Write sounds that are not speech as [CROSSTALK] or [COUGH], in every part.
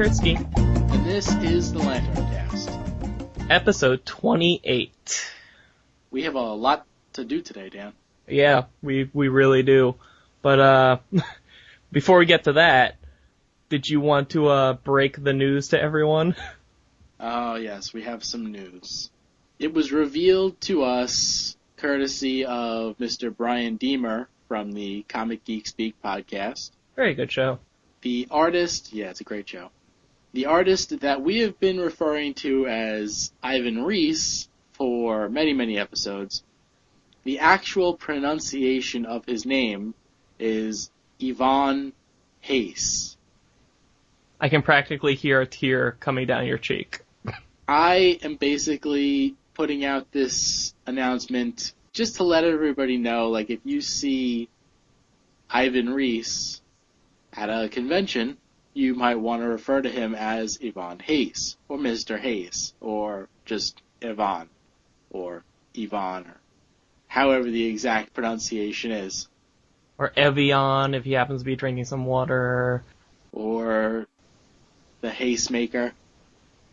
Kurtzky. And this is the Lantern Cast. Episode 28. We have a lot to do today, Dan. Yeah, we, we really do. But, uh, [LAUGHS] before we get to that, did you want to, uh, break the news to everyone? [LAUGHS] Oh, yes, we have some news. It was revealed to us, courtesy of Mr. Bryan Deemer from the Comic Geek Speak podcast. Very good show. The artist, yeah, it's a great show. The artist that we have been referring to as Ivan Reis for many, many episodes, the actual pronunciation of his name is Ivan Hayes. I can practically hear a tear coming down your cheek. I am basically putting out this announcement just to let everybody know, like, if you see Ivan Reis at a convention, you might want to refer to him as Ivan Hayes, or Mr. Hayes, or just Ivan, or Ivan, or however the exact pronunciation is. Or Evian if he happens to be drinking some water. Or the Haste Maker.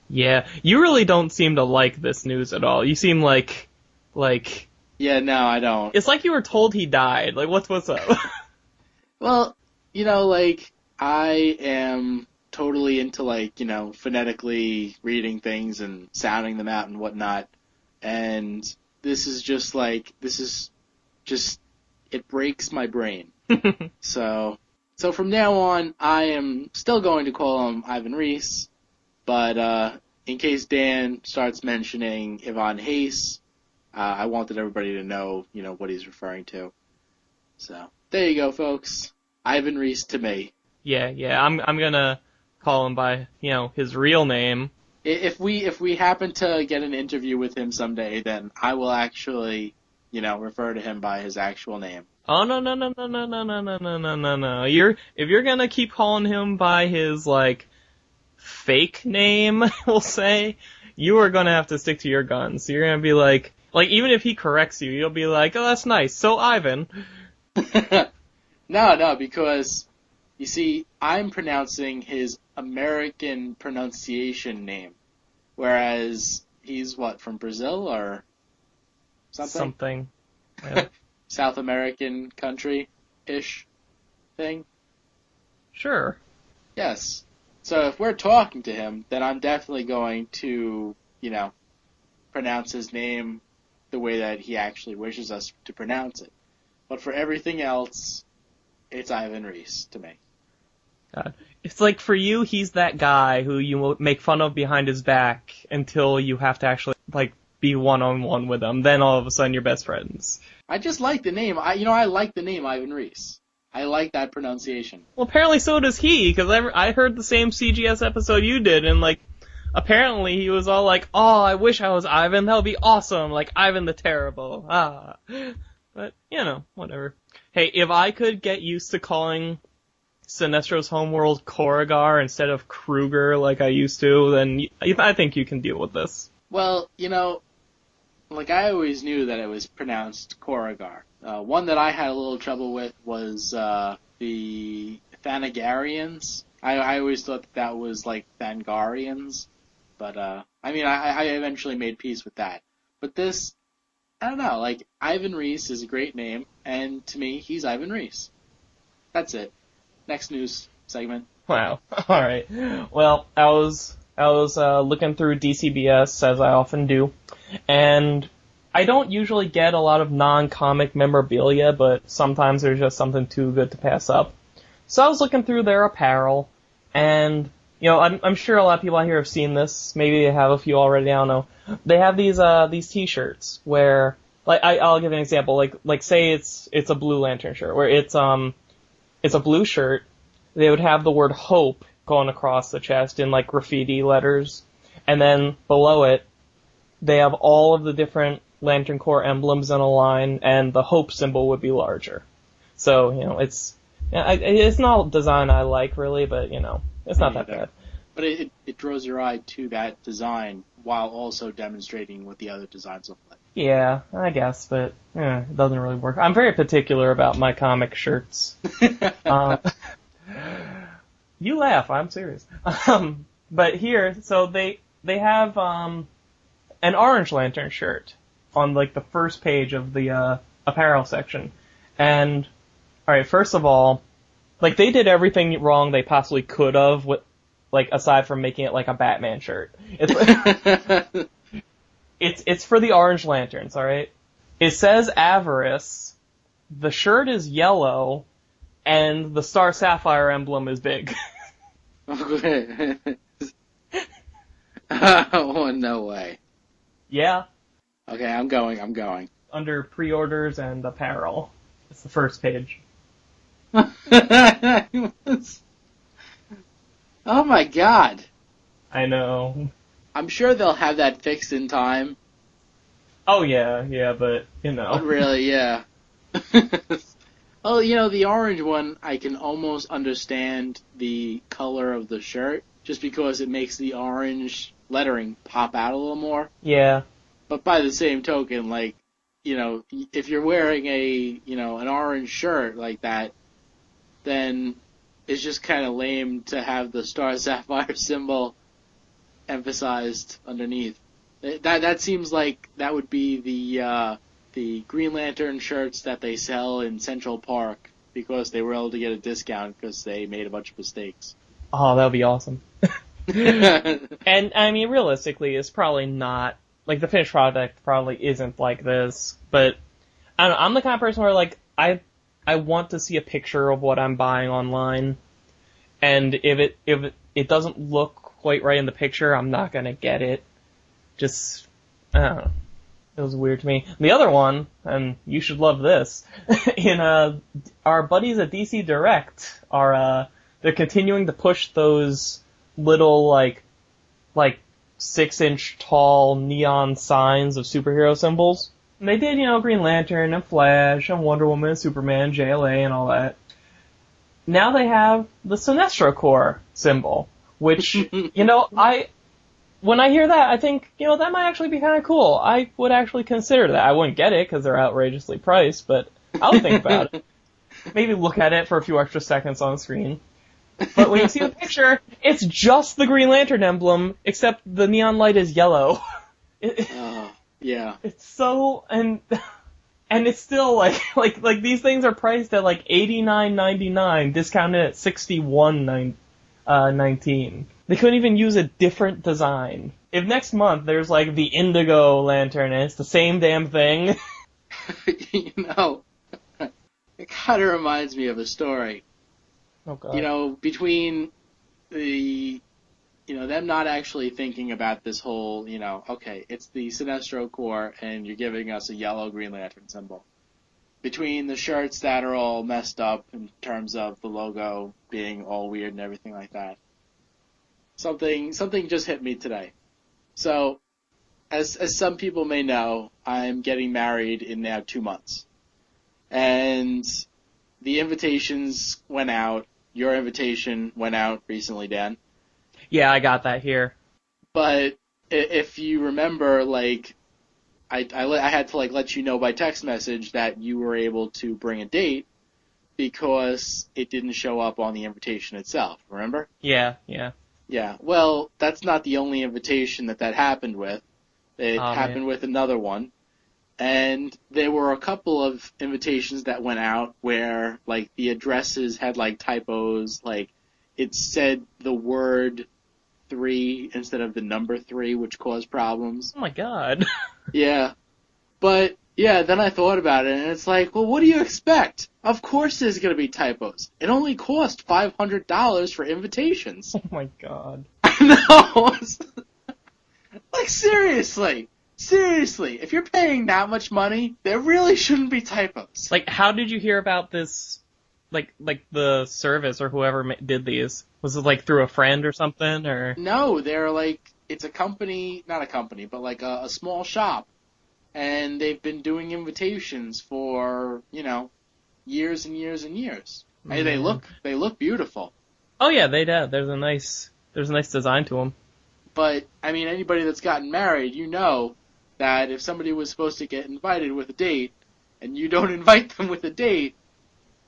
Yeah, you really don't seem to like this news at all. You seem like, like, Yeah, no, I don't. it's like you were told he died. Like, what's, what's up? [LAUGHS] Well, you know, like, I am totally into, like, you know, phonetically reading things and sounding them out and whatnot. And this is just like, this is just, it breaks my brain. [LAUGHS] So, so from now on, I am still going to call him Ivan Reese, but, uh, in case Dan starts mentioning Ivan Hayes, uh, I wanted everybody to know, you know, what he's referring to. So, there you go, folks. Ivan Reese to me. Yeah, yeah, I'm, I'm gonna call him by, you know, his real name. If we, if we happen to get an interview with him someday, then I will actually, you know, refer to him by his actual name. Oh no no no no no no no no no no no no. You're if you're gonna keep calling him by his like fake name, we'll say, you are gonna have to stick to your guns. You're gonna be like like even if he corrects you, you'll be like, Oh that's nice. So Ivan. no, no, because you see, I'm pronouncing his American pronunciation name, whereas he's what from Brazil or something, Something. [LAUGHS] South American country ish thing. Sure. Yes. So if we're talking to him, then I'm definitely going to, you know, pronounce his name the way that he actually wishes us to pronounce it. But for everything else, it's Ivan Reese to me. God. It's like for you, he's that guy who you make fun of behind his back until you have to actually like be one on one with him. Then all of a sudden you're best friends. I just like the name. I, you know, I like the name Ivan Reese. I like that pronunciation. Well, apparently so does he, because I, I heard the same CGS episode you did, and like, apparently he was all like, "Oh, I wish I was Ivan. That would be awesome, like Ivan the Terrible." Ah, but you know, whatever. Hey, if I could get used to calling Sinestro's homeworld Korugar instead of Kruger like I used to, then I think you can deal with this. Well, you know, like I always knew that it was pronounced Korugar. Uh, one that I had a little trouble with was uh, the Thanagarians. I, I always thought that, that was like Thangarians, but uh, I mean, I, I eventually made peace with that. But this, I don't know. Like Ivan Reese is a great name, and to me, he's Ivan Reese. That's it. Next news segment. Wow. [LAUGHS] All right. Well, I was I was uh, looking through DCBS as I often do, and I don't usually get a lot of non-comic memorabilia, but sometimes there's just something too good to pass up. So I was looking through their apparel, and you know, I'm, I'm sure a lot of people out here have seen this. Maybe they have a few already. I don't know. They have these uh these T-shirts where, like, I, I'll give an example. Like, like say it's it's a Blue Lantern shirt where it's um it's a blue shirt. They would have the word hope going across the chest in like graffiti letters, and then below it, they have all of the different Lantern Corps emblems in a line, and the hope symbol would be larger. So you know, it's it's not a design I like really, but you know, it's not that bad. But it, it, it draws your eye to that design while also demonstrating what the other designs look like. Yeah, I guess, but eh, it doesn't really work. I'm very particular about my comic shirts. Um, [LAUGHS] You laugh. I'm serious. Um, but here, so they they have um an Orange Lantern shirt on like the first page of the uh, apparel section, and all right, first of all, like they did everything wrong they possibly could have with like aside from making it like a Batman shirt. It's [LAUGHS] it's it's for the Orange Lanterns, all right. It says Avarice. The shirt is yellow, and the Star Sapphire emblem is big. [LAUGHS] [LAUGHS] oh no way. yeah, Okay, I'm going. I'm going. under pre-orders and apparel. It's the first page. Oh my god. I know. I'm sure they'll have that fixed in time. Oh yeah, yeah, but you know. But really, yeah. [LAUGHS] oh, you know, the orange one, I can almost understand the color of the shirt, just because it makes the orange lettering pop out a little more. Yeah. But by the same token, like, you know, if you're wearing a, you know, an orange shirt like that, then it's just kind of lame to have the star [LAUGHS] sapphire symbol emphasized underneath. That that seems like that would be the uh, the Green Lantern shirts that they sell in Central Park because they were able to get a discount because they made a bunch of mistakes. Oh, that would be awesome. [LAUGHS] [LAUGHS] And I mean, realistically, it's probably not like the finished product probably isn't like this. But I don't know. I'm the kind of person where like I I want to see a picture of what I'm buying online, and if it if it, doesn't look quite right in the picture, I'm not gonna get it. Just I don't know. It was weird to me. The other one, and you should love this, [LAUGHS] in uh our buddies at DC Direct are uh they're continuing to push those little like like six inch tall neon signs of superhero symbols. And they did, you know, Green Lantern and Flash and Wonder Woman and Superman, JLA and all that. Now they have the Sinestro Corps symbol, which, [LAUGHS] you know, I, when I hear that, I think, you know, that might actually be kind of cool. I would actually consider that. I wouldn't get it because they're outrageously priced, but I'll think about it. [LAUGHS] Maybe look at it for a few extra seconds on screen. But when you see the picture, it's just the Green Lantern emblem, except the neon light is yellow. [LAUGHS] It, [GASPS] Oh, yeah. it's so and [LAUGHS] and it's still like [LAUGHS] like like these things are priced at like eighty nine ninety nine, discounted at sixty one nine uh nineteen. They couldn't even use a different design. If next month there's like the indigo lantern and it's the same damn thing, [LAUGHS] you know, it kind of reminds me of a story. oh god. you know, between the, you know, them not actually thinking about this whole, you know, okay, it's the Sinestro Corps and you're giving us a yellow Green Lantern symbol. Between the shirts that are all messed up in terms of the logo being all weird and everything like that. Something, something just hit me today. So, as, as some people may know, I'm getting married in now two months. And the invitations went out your invitation went out recently, Dan. Yeah, I got that here. But if you remember, like, I, I, I had to like let you know by text message that you were able to bring a date because it didn't show up on the invitation itself. Remember? Yeah, yeah. Yeah. Well, that's not the only invitation that that happened with. It Oh, happened with another one. And there were a couple of invitations that went out where, like, the addresses had, like, typos, like, it said the word three instead of the number three, which caused problems. Oh my god. [LAUGHS] Yeah. But, yeah, then I thought about it, and it's like, well, what do you expect? Of course there's gonna be typos. It only cost $500 for invitations. oh my god. [LAUGHS] I know. [LAUGHS] like seriously, seriously, if you're paying that much money, there really shouldn't be typos. Like, how did you hear about this? Like, like the service or whoever did these? Was it like through a friend or something, or? No, they're like it's a company, not a company, but like a, a small shop, and they've been doing invitations for you know years and years and years. Hey, they Mhm. look they look beautiful, Oh yeah, they do. There's a nice, there's a nice design to them. but I mean anybody that's gotten married, you know that if somebody was supposed to get invited with a date, and you [LAUGHS] don't invite them with a date,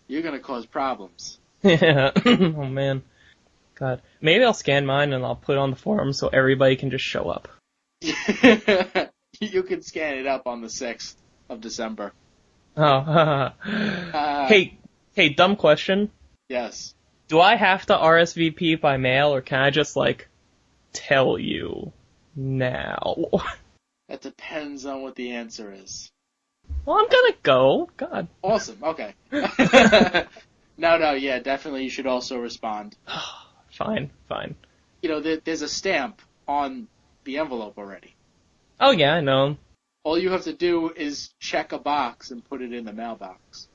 you're gonna cause problems. [LAUGHS] Yeah. [LAUGHS] oh man. God, maybe I'll scan mine and I'll put it on the forum so everybody can just show up. [LAUGHS] you can scan it up on the 6th of December. [LAUGHS] Oh, Uh, hey, hey, dumb question. Yes. Do I have to RSVP by mail or can I just like tell you now? [LAUGHS] That depends on what the answer is. Well, I'm gonna go. God. Awesome. Okay. no, no, yeah, definitely you should also respond. [SIGHS] [SIGHS] [SIGHS] Fine, fine. You know, there, there's a stamp on the envelope already. Oh yeah, I know. All you have to do is check a box and put it in the mailbox.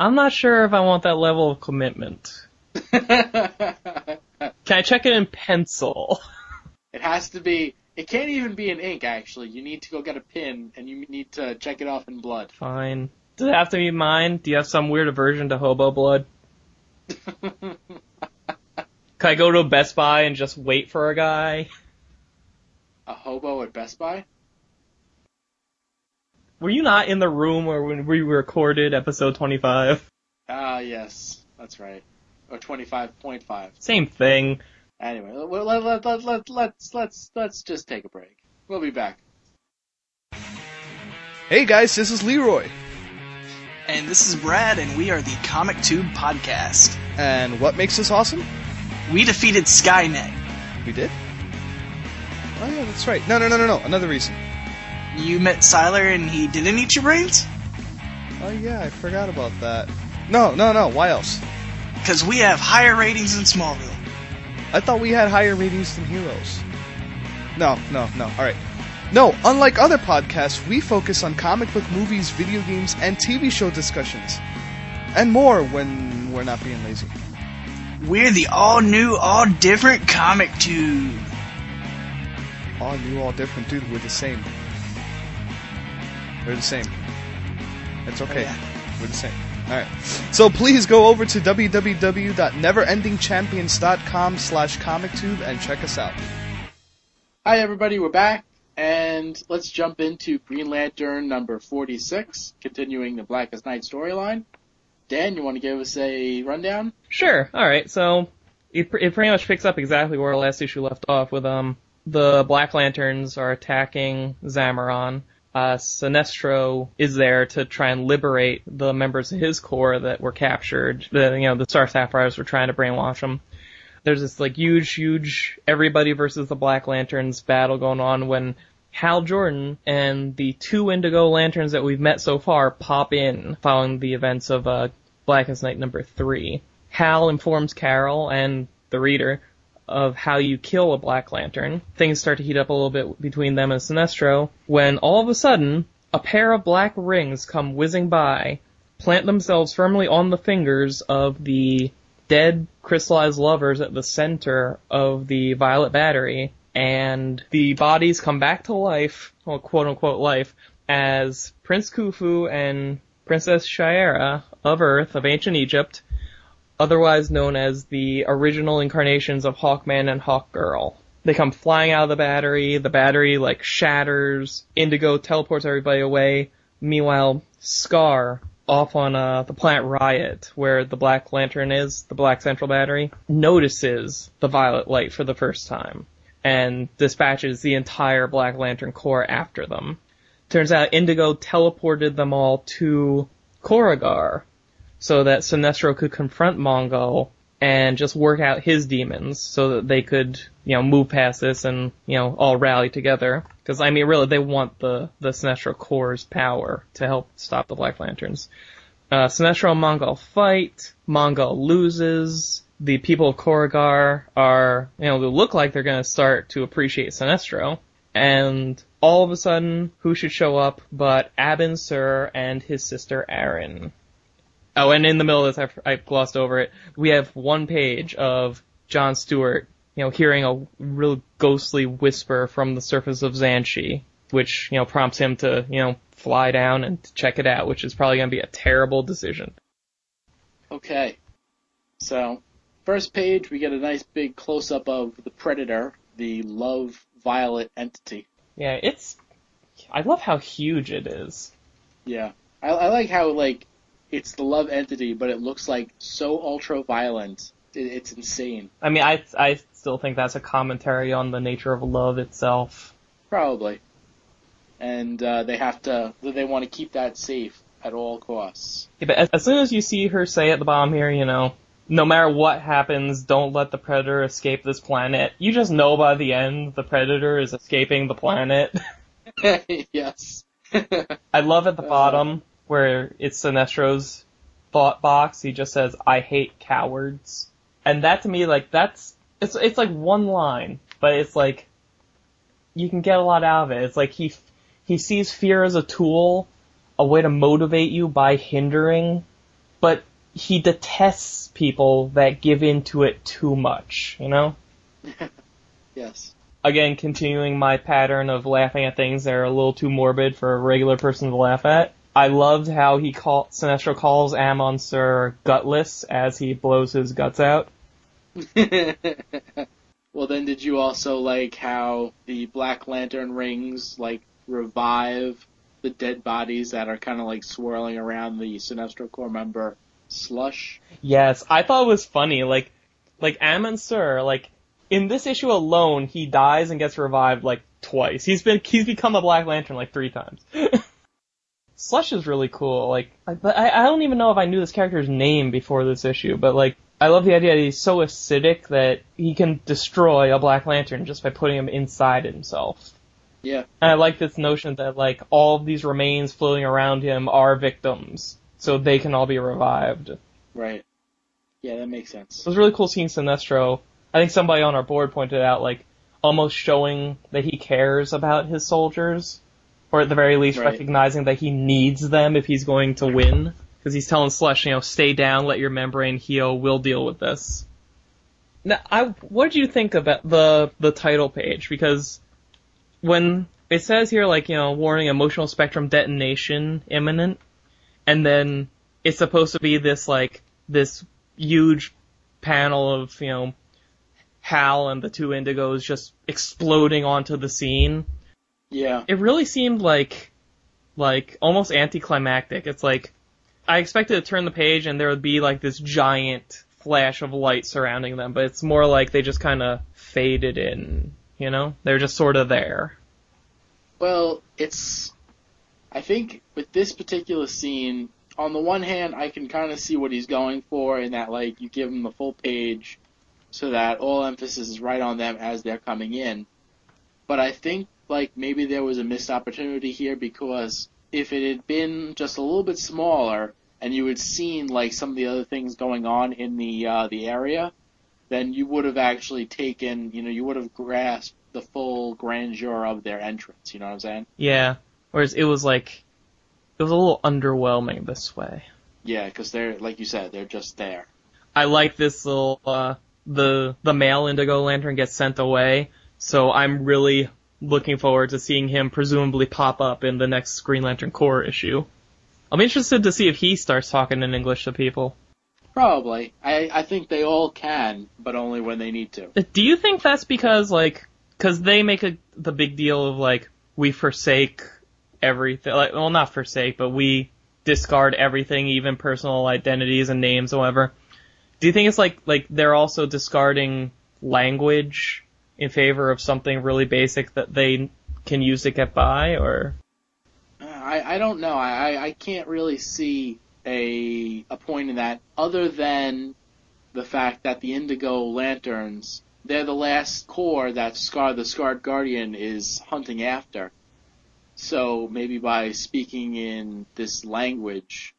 I'm not sure if I want that level of commitment. [LAUGHS] Can I check it in pencil? It has to be. It can't even be in ink. Actually, you need to go get a pen and you need to check it off in blood. Fine. Does it have to be mine? Do you have some weird aversion to hobo blood? [LAUGHS] Can I go to a Best Buy and just wait for a guy? a hobo at Best Buy. Were you not in the room where when we recorded episode 25? Ah, yes, that's right. Or twenty-five point five. Same thing. Anyway, let, let, let, let, let, let's let's let's just take a break. We'll be back. Hey guys, this is Leroy. And this is Brad, and we are the Comic Tube Podcast. And what makes us awesome? We defeated Skynet. We did? Oh yeah, that's right. No, no, no, no, no. Another reason. You met Sylar and he didn't eat your brains? Oh yeah, I forgot about that. No, no, no. Why else? Because we have higher ratings than Smallville. I thought we had higher ratings than Heroes. No, no, no. All right. No, unlike other podcasts, we focus on comic book movies, video games, and TV show discussions. And more when we're not being lazy. We're the all new, all different Comic Tube. All new, all different, dude. We're the same. We're the same. It's okay. Oh, yeah. We're the same. Alright. So please go over to www.neverendingchampions.com slash comictube and check us out. Hi everybody, we're back, and let's jump into Green Lantern number 46, continuing the Blackest Night storyline. Dan, you want to give us a rundown? Sure. All right. So it, it pretty much picks up exactly where last issue left off with um the Black Lanterns are attacking Zamaron. Uh, Sinestro is there to try and liberate the members of his corps that were captured. The you know the Star Sapphires were trying to brainwash them. There's this like huge, huge everybody versus the Black Lanterns battle going on when Hal Jordan and the two Indigo Lanterns that we've met so far pop in following the events of uh, Blackest Night number three. Hal informs Carol and the reader of how you kill a Black Lantern. Things start to heat up a little bit between them and Sinestro when all of a sudden a pair of black rings come whizzing by, plant themselves firmly on the fingers of the dead crystallized lovers at the center of the Violet Battery, and the bodies come back to life, well, quote unquote life, as Prince Khufu and Princess Chay-Ara of Earth, of ancient Egypt, otherwise known as the original incarnations of Hawkman and Hawkgirl. They come flying out of the battery, the battery like shatters, Indigo teleports everybody away, meanwhile Scar off on uh, the planet Ryut, where the Black Lantern is, the Black Central Battery, notices the violet light for the first time and dispatches the entire Black Lantern Corps after them. Turns out Indigo teleported them all to Korugar so that Sinestro could confront Mongul and just work out his demons so that they could, you know, move past this and, you know, all rally together. Because, I mean, really, they want the, the Sinestro Corps' power to help stop the Black Lanterns. Uh, Sinestro and Mongul fight. Mongul loses. The people of Korugar are, you know, they look like they're gonna start to appreciate Sinestro. And all of a sudden, who should show up but Abin Sur and his sister Arin. Oh, and in the middle of this, I, I glossed over it. We have one page of John Stewart, you know, hearing a real ghostly whisper from the surface of Xanshi, which, you know, prompts him to, you know, fly down and check it out, which is probably going to be a terrible decision. Okay. So, first page, we get a nice big close up of the Predator, the Love Violet entity. Yeah, it's, I love how huge it is. Yeah. I, I like how, like, it's the Love entity, but it looks like so ultra violent it, it's insane. I mean, I I still think that's a commentary on the nature of love itself. Probably. And uh, they have to. They want to keep that safe at all costs. Yeah, but as, as soon as you see her say at the bottom here, you know, no matter what happens, don't let the predator escape this planet. You just know by the end the predator is escaping the planet. [LAUGHS] yes. I love at the Uh. bottom where it's Sinestro's thought box. He just says, "I hate cowards," and that to me, like that's it's it's like one line, but it's like you can get a lot out of it. It's like he he sees fear as a tool, a way to motivate you by hindering, but he detests people that give into it too much. You know. [LAUGHS] yes. Again, continuing my pattern of laughing at things that are a little too morbid for a regular person to laugh at. I loved how he call Sinestro calls Abin Sur gutless as he blows his guts out. [LAUGHS] well, then, did you also like how the Black Lantern rings like revive the dead bodies that are kind of like swirling around the Sinestro Corps member Slush? Yes, I thought it was funny. Like, like Abin Sur, like in this issue alone, he dies and gets revived like twice. He's been he's become a Black Lantern like three times. [LAUGHS] Slush is really cool. Like, but I, I don't even know if I knew this character's name before this issue, but like, I love the idea that he's so acidic that he can destroy a Black Lantern just by putting him inside himself. Yeah. And I like this notion that like all of these remains floating around him are victims, so they can all be revived. Right. Yeah, that makes sense. It was really cool seeing Sinestro. I think somebody on our board pointed out like almost showing that he cares about his soldiers, or at the very least Right. recognizing that he needs them if he's going to win. Because he's telling Slush, you know, stay down, let your membrane heal, we'll deal with this. Now, I, what did you think about the the title page? Because when it says here, like, you know, warning emotional spectrum detonation imminent, and then it's supposed to be this, like, this huge panel of, you know, Hal and the two Indigos just exploding onto the scene. Yeah. It really seemed like, like, almost anticlimactic. It's like, I expected to turn the page and there would be like this giant flash of light surrounding them, but it's more like they just kind of faded in, you know? They're just sort of there. Well, it's. I think with this particular scene, on the one hand, I can kind of see what he's going for in that, like, you give him the full page so that all emphasis is right on them as they're coming in. But I think, like, maybe there was a missed opportunity here because if it had been just a little bit smaller and you had seen, like, some of the other things going on in the, uh, the area, then you would have actually taken, you know, you would have grasped the full grandeur of their entrance. You know what I'm saying? Yeah. Whereas it was like, it was a little underwhelming this way. Yeah, because they're like you said, they're just there. I like this little, uh, the, the male Indigo Lantern gets sent away, so I'm really looking forward to seeing him presumably pop up in the next Green Lantern Corps issue. I'm interested to see if he starts talking in English to people. Probably. I I think they all can, but only when they need to. Do you think that's because like because they make a the big deal of like we forsake everything like well not forsake but we discard everything even personal identities and names whatever. Do you think it's like like they're also discarding language in favor of something really basic that they can use to get by or Uh, I I don't know. I I- I can't really see a a point in that other than the fact that the Indigo Lanterns they're the last Corps that Scar the Scarred Guardian is hunting after. So maybe by speaking in this language,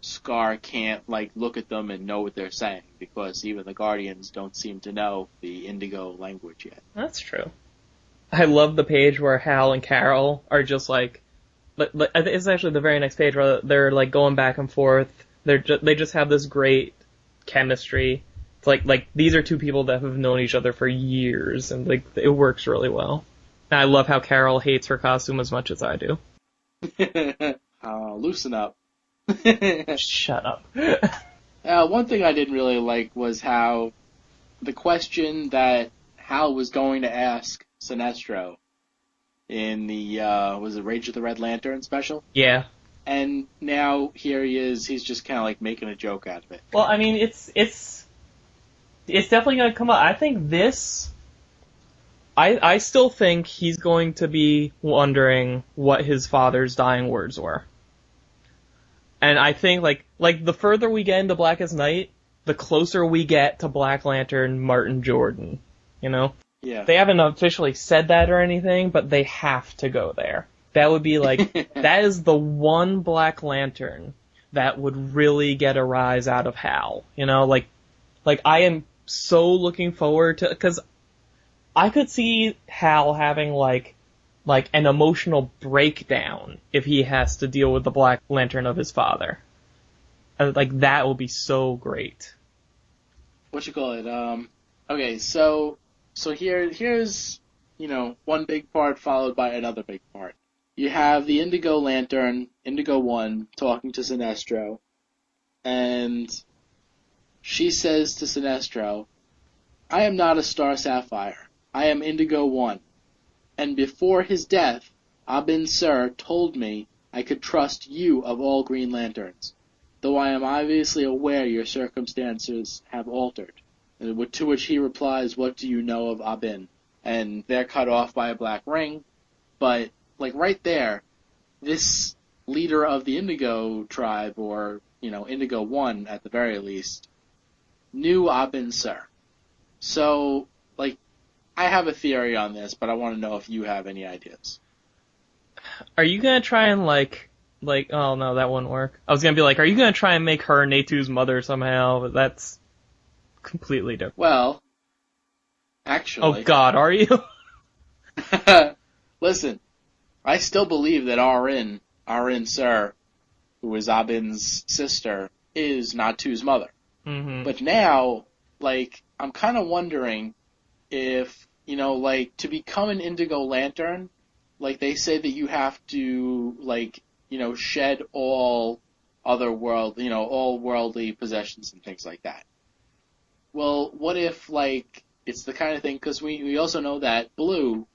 Scar can't like look at them and know what they're saying because even the Guardians don't seem to know the Indigo language yet. That's true. I love the page where Hal and Carol are just like, like it's actually the very next page where they're like going back and forth. They're just, they just have this great chemistry. It's like like these are two people that have known each other for years, and like it works really well. And I love how Carol hates her costume as much as I do. [LAUGHS] uh, loosen up. [LAUGHS] Shut up. Uh, one thing I didn't really like was how the question that Hal was going to ask Sinestro in the uh, was it Rage of the Red Lantern special, yeah. and now here he is. He's just kind of like making a joke out of it. Well, I mean, it's it's it's definitely gonna come up. I think this. I I still think he's going to be wondering what his father's dying words were. And I think like like the further we get into Blackest Night, the closer we get to Black Lantern Martin Jordan. You know? Yeah. They haven't officially said that or anything, but they have to go there. That would be like [LAUGHS] that is the one Black Lantern that would really get a rise out of Hal. You know, like like I am so looking forward to because I could see Hal having like like an emotional breakdown if he has to deal with the Black Lantern of his father. And, like that will be so great. what you call it? Um, okay, so so here here's you know one big part followed by another big part. You have the Indigo Lantern, Indigo One, talking to Sinestro, and she says to Sinestro, "I am not a Star Sapphire. I am Indigo One, and before his death, Abin Sur told me I could trust you of all Green Lanterns." though I am obviously aware your circumstances have altered. Uh, to which he replies, What do you know of Abin? And they're cut off by a black ring. But, like, right there, this leader of the Indigo tribe, or, you know, Indigo One at the very least, knew Abin Sur. So, I have a theory on this, but I want to know if you have any ideas. Are you gonna try and like like oh no that wouldn't work. I was gonna be like, are you gonna try and make her Natu's mother somehow? But that's completely different. Well, actually. Oh. God, are you? [LAUGHS] [LAUGHS] Listen, I still believe that Arin, Arin Sur, who is Abin's sister, is Natu's mother. hmm But now, like, I'm kind of wondering if, you know, like, to become an Indigo Lantern, like, they say that you have to, like, you know, shed all other world, you know, all worldly possessions and things like that. Well, what if, like, it's the kind of thing, because we, we also know that Blue,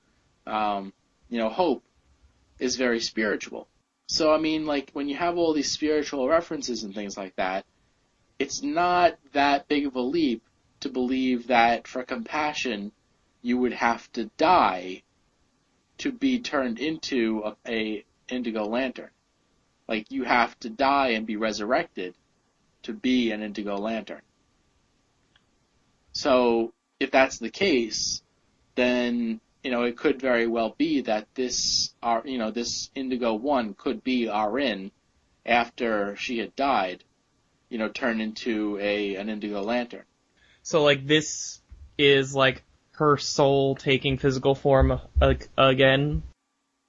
um, you know, Hope, is very spiritual. So, I mean, like, when you have all these spiritual references and things like that, it's not that big of a leap to believe that for compassion you would have to die to be turned into a, a indigo lantern. Like you have to die and be resurrected to be an indigo lantern. So if that's the case, then you know it could very well be that this our you know this indigo one could be Arin after she had died, you know, turned into a an indigo lantern. So like this is like her soul taking physical form again,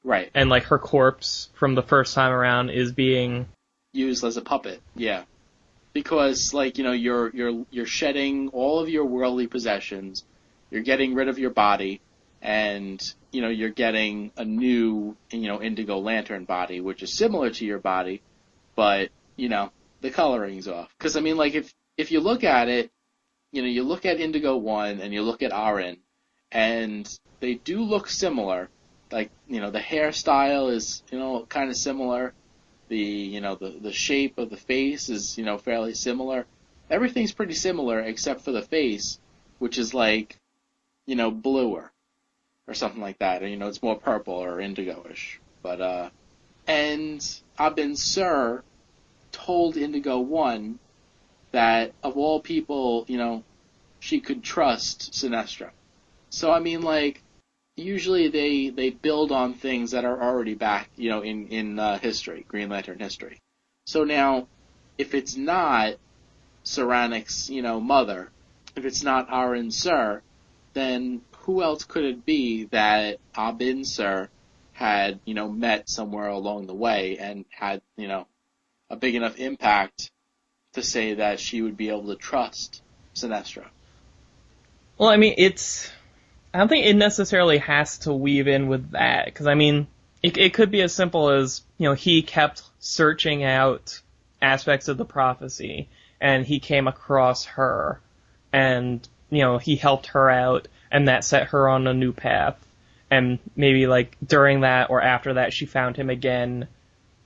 Right. and like her corpse from the first time around is being used as a puppet. Yeah. Because like, you know, you're you're you're shedding all of your worldly possessions, you're getting rid of your body, and you know, you're getting a new, you know, indigo lantern body, which is similar to your body, but, you know, the coloring's off. Cuz I mean like if if you look at it, you know, you look at Indigo 1 and you look at Arin and they do look similar. Like, you know, the hairstyle is, you know, kind of similar the you know the the shape of the face is you know fairly similar. Everything's pretty similar except for the face, which is like you know bluer or something like that. Or, you know, it's more purple or indigo-ish. But uh, and Abin Sur told Indigo One that of all people, you know, she could trust Sinestro. So I mean, like usually they they build on things that are already back, you know, in in uh, history, Green Lantern history. So now, if it's not Soranik's, you know, mother, if it's not Arin Sur, then who else could it be that Abin Sur had, you know, met somewhere along the way and had, you know, a big enough impact to say that she would be able to trust Sinestro? Well, I mean, it's. I don't think it necessarily has to weave in with that, because I mean, it, it could be as simple as, you know, he kept searching out aspects of the prophecy, and he came across her, and, you know, he helped her out, and that set her on a new path. And maybe, like, during that or after that, she found him again,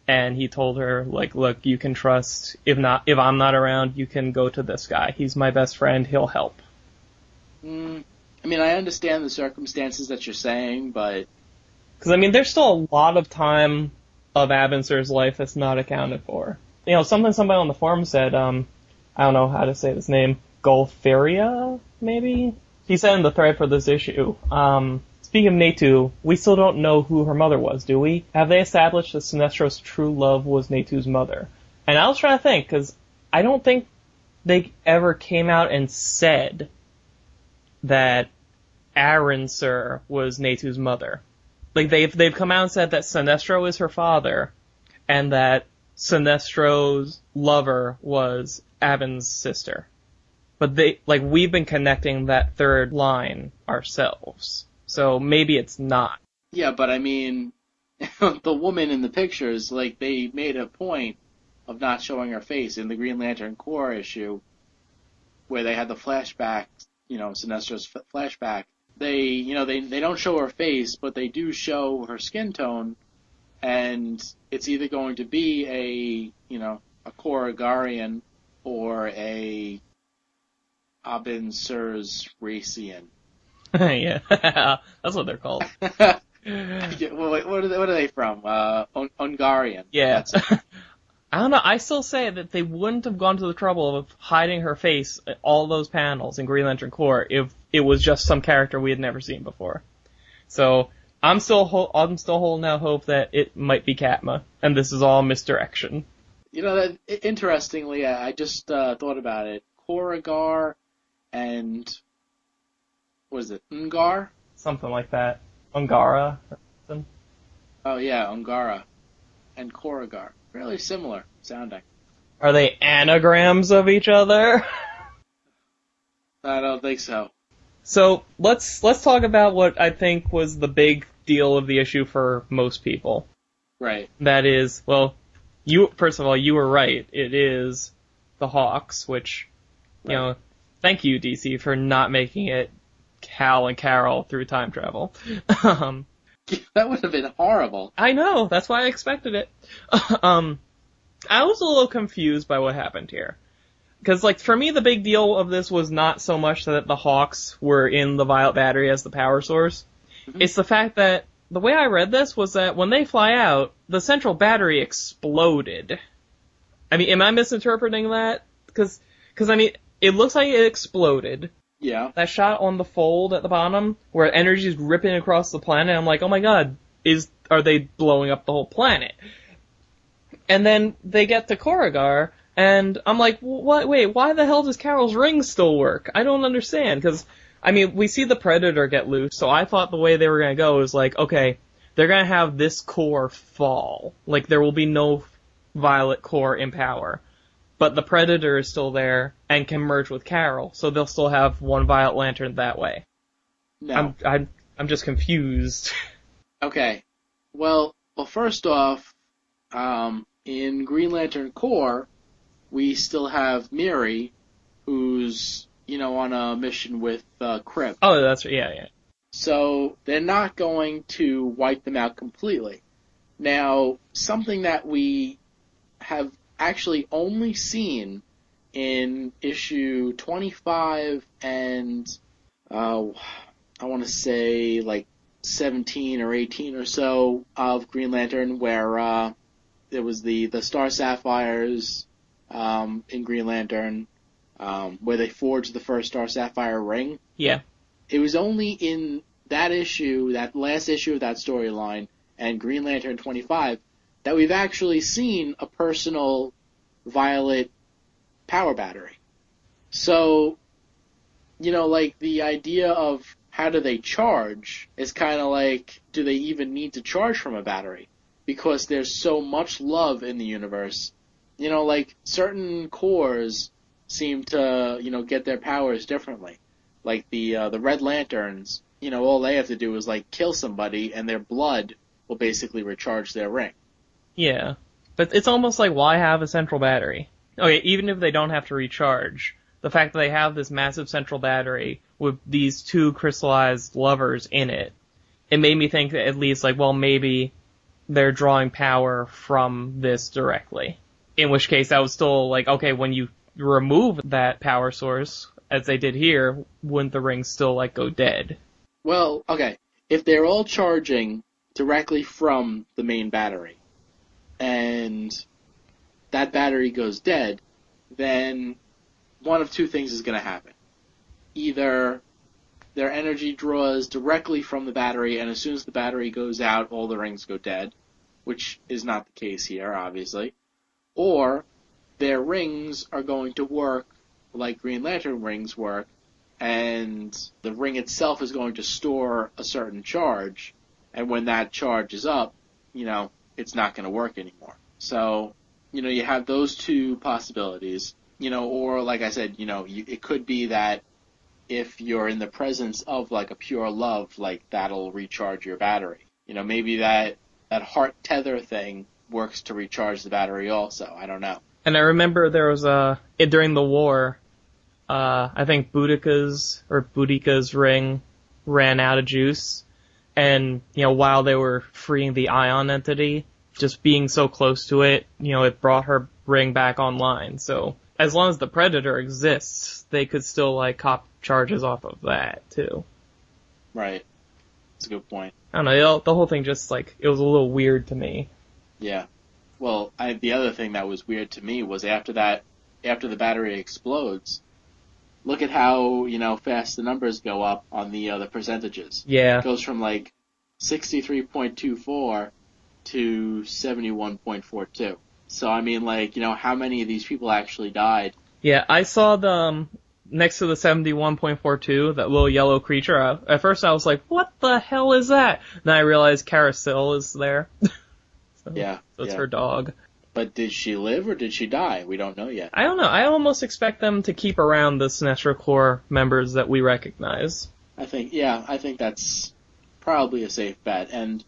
and he told her, like, look, you can trust, if not, if I'm not around, you can go to this guy. He's my best friend, he'll help. Mm, I mean, I understand the circumstances that you're saying, but Because I mean, there's still a lot of time of Abin Sur's life that's not accounted for. You know, something somebody on the forum said. Um, I don't know how to say this name. Golferia, maybe. He said in the thread for this issue. Um, speaking of Natu, we still don't know who her mother was, do we? Have they established that Sinestro's true love was Natu's mother? And I was trying to think because I don't think they ever came out and said that Arin Sur was Natu's mother. Like they've they've come out and said that Sinestro is her father, and that Sinestro's lover was Abin's sister. But they like we've been connecting that third line ourselves. So maybe it's not. yeah, but I mean, [LAUGHS] the woman in the pictures, like they made a point of not showing her face in the Green Lantern Corps issue, where they had the flashback, you know, Sinestro's f- flashback. They, you know, they they don't show her face, but they do show her skin tone, and it's either going to be a, you know, a Korugarian or a Abin Sur's Racian. [LAUGHS] yeah, [LAUGHS] that's what they're called. [LAUGHS] Yeah, well, wait, what are they, what are they from? Uh, Un- Ungarian. Yeah. I don't know. I still say that they wouldn't have gone to the trouble of hiding her face at all those panels in Green Lantern Corps if it was just some character we had never seen before. So I'm still ho- I'm still holding out hope that it might be Katma, and this is all misdirection. You know, that interestingly, I I just uh, thought about it. Korugar and what is it? Ungar? Something like that. Ungara. Oh yeah, Ungara and Korugar. Fairly similar sounding. Are they anagrams of each other? I don't think so. So let's let's talk about what I think was the big deal of the issue for most people. Right. That is, well, you first of all, you were right. It is the Hawks, which you Right. know, thank you DC for not making it Cal and Carol through time travel. um, [LAUGHS] That would have been horrible. I know, that's why I expected it. [LAUGHS] um, I was a little confused by what happened here. Cause like, for me the big deal of this was not so much that the Hawks were in the Violet Battery as the power source. Mhm. It's the fact that the way I read this was that when they fly out, the central battery exploded. I mean, am I misinterpreting that? Cause, cause I mean, it looks like it exploded, Yeah. that shot on the fold at the bottom where energy is ripping across the planet. I'm like, oh my god, is are they blowing up the whole planet? And then they get to Korugar, and I'm like, what? Wait, why the hell does Carol's ring still work? I don't understand because I mean, we see the Predator get loose, so I thought the way they were gonna go was like, okay, they're gonna have this core fall, like there will be no Violet core in power but the Predator is still there and can merge with Carol, so they'll still have one Violet Lantern that way. No. I'm I'm I'm just confused. [LAUGHS] Okay. Well, well, first off, um, in Green Lantern Corps, we still have Miri, who's you know on a mission with uh, Crib. oh, that's yeah, yeah. So they're not going to wipe them out completely. Now, something that we have actually only seen in issue 25 and uh, I want to say like 17 or 18 or so of Green Lantern, where uh, there was the the Star Sapphires um, in Green Lantern, um, where they forged the first Star Sapphire ring Yeah. it was only in that issue, that last issue of that storyline, and Green Lantern 25, that we've actually seen a personal Violet power battery. So, you know, like the idea of how do they charge is kind of like, do they even need to charge from a battery? Because there's so much love in the universe. You know, like certain cores seem to, you know, get their powers differently like the uh, the Red Lanterns, you know, all they have to do is like kill somebody, and their blood will basically recharge their ring. Yeah. But it's almost like why have a central battery? Okay, even if they don't have to recharge, the fact that they have this massive central battery with these two crystallized lovers in it, it made me think that at least like, well, maybe they're drawing power from this directly. In which case, that was still like, okay, when you remove that power source, as they did here, wouldn't the rings still like go dead? Well, okay. If they're all charging directly from the main battery, and that battery goes dead, then one of two things is going to happen. Either their energy draws directly from the battery, and as soon as the battery goes out, all the rings go dead, which is not the case here, obviously. Or their rings are going to work like Green Lantern rings work, and the ring itself is going to store a certain charge, and when that charge is up, you know, it's not going to work anymore. So, you know, you have those two possibilities, you know, or like I said, you know, you, it could be that if you're in the presence of like a pure love, like that'll recharge your battery. You know, maybe that that heart tether thing works to recharge the battery also. I don't know. And I remember there was a it, during the war, uh, I think Boodikka's or Boodikka's ring ran out of juice, and you know while they were freeing the ion entity, just being so close to it, you know, it brought her ring back online. So as long as the predator exists, they could still like cop charges off of that too. Right. That's a good point. I don't know. The whole thing just like it was a little weird to me. Yeah. Well, I, the other thing that was weird to me was after that, after the battery explodes, look at how you know fast the numbers go up on the uh, the percentages. Yeah. It goes from like sixty three point two four to seventy one point four two. So I mean, like you know, how many of these people actually died? Yeah, I saw the um, next to the 71.42, that little yellow creature. Uh, at first I was like, what the hell is that? Then I realized Carousel is there. [LAUGHS] so, Yeah. So it's yeah. her dog. But did she live or did she die? We don't know yet. I don't know. I almost expect them to keep around the Sinestro Corps members that we recognize. I think, yeah, I think that's probably a safe bet. And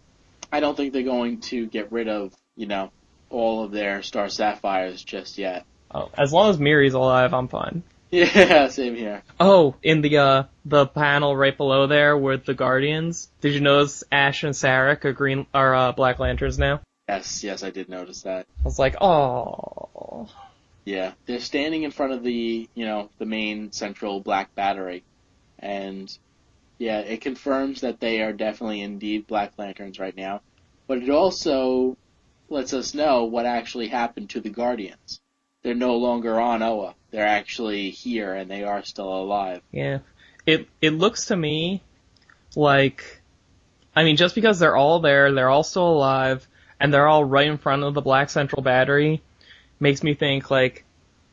I don't think they're going to get rid of, you know, all of their Star Sapphires just yet. Oh, as long as Miri's alive, I'm fine. [LAUGHS] Yeah, same here. Oh, in the uh the panel right below there with the Guardians, did you notice Ash and Saard are green are uh, Black Lanterns now? Yes, yes, I did notice that. I was like, oh. Yeah, they're standing in front of the, you know, the main central black battery, and yeah, it confirms that they are definitely indeed Black Lanterns right now. But it also lets us know what actually happened to the Guardians. They're no longer on Oa. They're actually here, and they are still alive. Yeah. It it looks to me like I mean just because they're all there, they're all still alive, and they're all right in front of the Black Central Battery makes me think like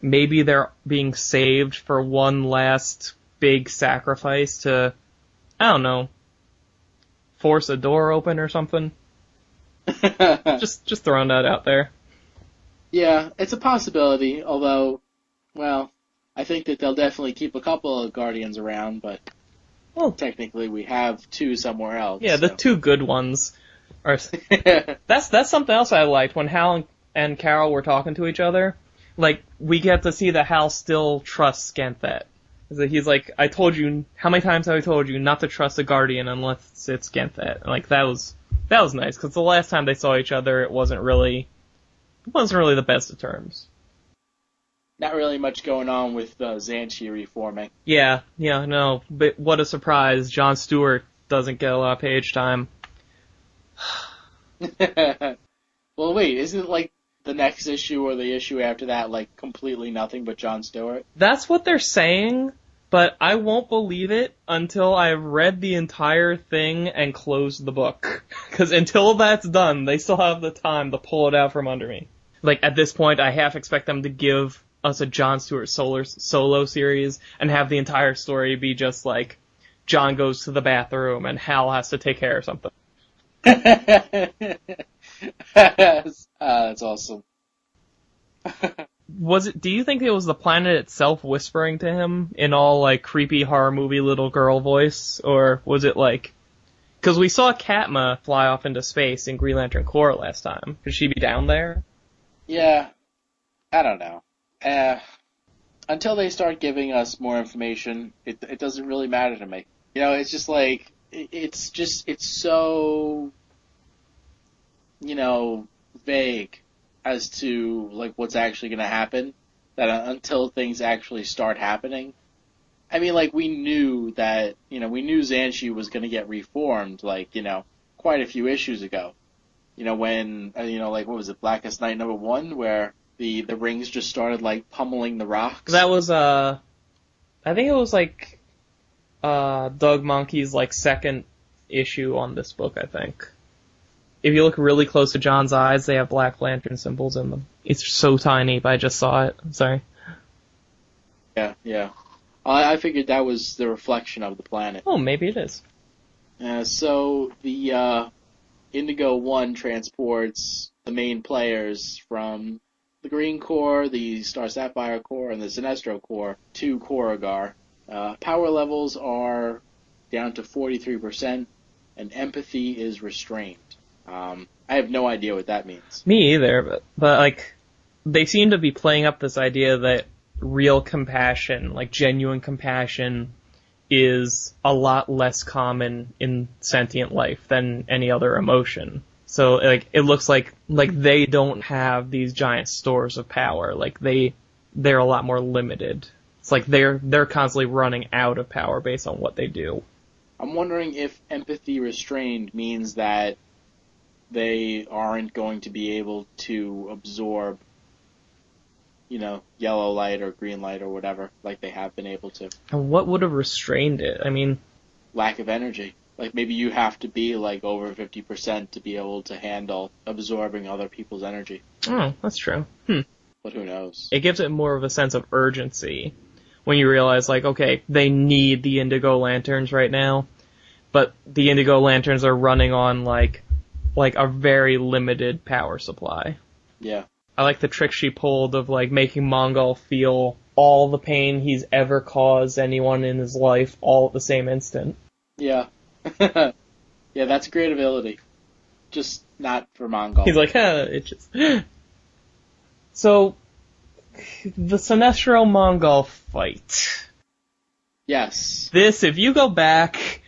maybe they're being saved for one last big sacrifice to I don't know force a door open or something. [LAUGHS] Just just throwing that out there. yeah, it's a possibility, although, well, I think that they'll definitely keep a couple of Guardians around, but Well, technically we have two somewhere else. yeah, the so. two good ones are [LAUGHS] That's that's something else I liked when Hal and, and Carol were talking to each other. Like we get to see that Hal still trusts Ganthet. That he's like, I told you how many times have I told you not to trust a Guardian unless it's Ganthet. Like that was that was nice because the last time they saw each other, it wasn't really it wasn't really the best of terms. Not really much going on with uh, reforming. Yeah, yeah, no, but what a surprise! John Stewart doesn't get a lot of page time. [LAUGHS] well, wait, isn't like the next issue or the issue after that like completely nothing but John Stewart? That's what they're saying, but I won't believe it until I've read the entire thing and closed the book. [LAUGHS] Because until that's done, they still have the time to pull it out from under me. Like at this point, I half expect them to give us a John Stewart solar, solo series and have the entire story be just like John goes to the bathroom and Hal has to take care of something. Uh, [LAUGHS] that's awesome. Was it? Do you think it was the planet itself whispering to him in all like creepy horror movie little girl voice, or was it like? Because we saw Katma fly off into space in Green Lantern Corps last time. Could she be down there? yeah, I don't know. Uh, until they start giving us more information, it it doesn't really matter to me. You know, it's just like it's just it's so you know vague as to like what's actually going to happen that uh, until things actually start happening, I mean, like we knew that you know we knew Xanshi was going to get reformed, like you know, quite a few issues ago. You know when uh, you know like what was it, Blackest Night number one, where the the rings just started like pummeling the rocks. That was uh, I think it was like uh Doug Mahnke's like second issue on this book. I think. If you look really close to John's eyes, they have Black Lantern symbols in them. It's so tiny, but I just saw it. Sorry. yeah, yeah. I, I figured that was the reflection of the planet. Oh, maybe it is. Uh, so the uh, Indigo One transports the main players from the Green Corps, the Star Sapphire Corps, and the Sinestro Corps to Korugar. Uh, power levels are down to 43%, and empathy is restrained. Um, I have no idea what that means. Me either, but, but like, they seem to be playing up this idea that real compassion, like genuine compassion, is a lot less common in sentient life than any other emotion. So like it looks like like they don't have these giant stores of power. Like they they're a lot more limited. It's like they're they're constantly running out of power based on what they do. I'm wondering if empathy restrained means that they aren't going to be able to absorb, you know, yellow light or green light or whatever, like they have been able to. And what would have restrained it? I mean, Lack of energy. Like maybe you have to be like over 50% to be able to handle absorbing other people's energy. oh, that's true. Hmm. But who knows? It gives it more of a sense of urgency when you realize like, okay, they need the indigo lanterns right now, but the indigo lanterns are running on like like a very limited power supply. Yeah. I like the trick she pulled of like making Mongul feel all the pain he's ever caused anyone in his life all at the same instant. Yeah. [LAUGHS] yeah, that's a great ability. Just not for Mongul. He's like, [LAUGHS] huh, it just. So, the Sinestro Mongul fight. yes. This, if you go back,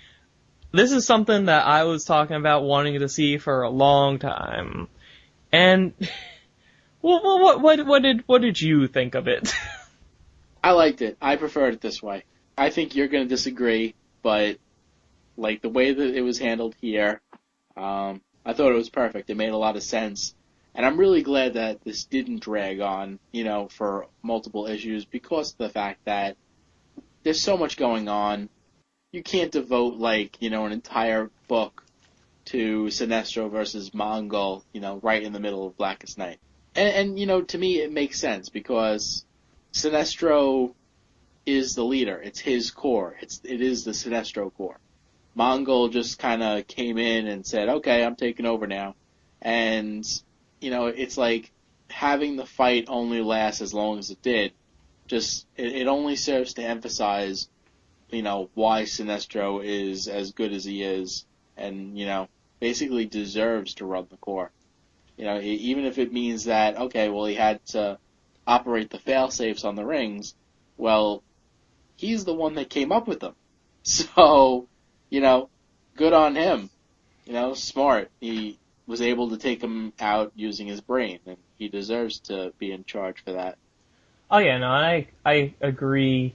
this is something that I was talking about wanting to see for a long time. And, [LAUGHS] well, what, what, what did, what did you think of it? [LAUGHS] I liked it. I preferred it this way. I think you're going to disagree, but like the way that it was handled here, um, I thought it was perfect. It made a lot of sense. And I'm really glad that this didn't drag on, you know, for multiple issues because of the fact that there's so much going on. You can't devote like, you know, an entire book to Sinestro versus Mongul, you know, right in the middle of Blackest Night. And, and you know, to me it makes sense because Sinestro is the leader. It's his corps. It's it is the Sinestro corps. Mongul just kind of came in and said, "Okay, I'm taking over now," and you know, it's like having the fight only last as long as it did. Just it, it only serves to emphasize, you know, why Sinestro is as good as he is, and you know, basically deserves to run the corps. You know, even if it means that okay, well, he had to operate the fail safes on the rings. Well, he's the one that came up with them. [LAUGHS] So, you know, good on him. You know, smart. He was able to take him out using his brain, and he deserves to be in charge for that. Oh yeah, no, I I agree,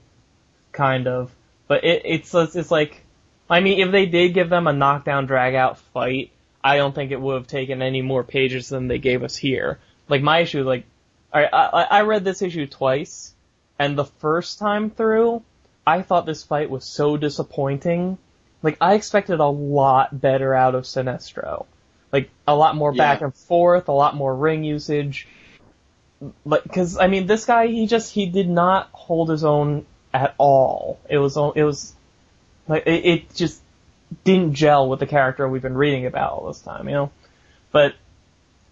kind of, but it it's it's like, I mean, if they did give them a knockdown drag out fight, I don't think it would have taken any more pages than they gave us here. Like my issue, is like, I I, I read this issue twice, and the first time through, I thought this fight was so disappointing. Like I expected a lot better out of Sinestro, like a lot more back and forth, a lot more ring usage like because I mean this guy he just he did not hold his own at all. It was it was like it, it just didn't gel with the character we've been reading about all this time, you know. But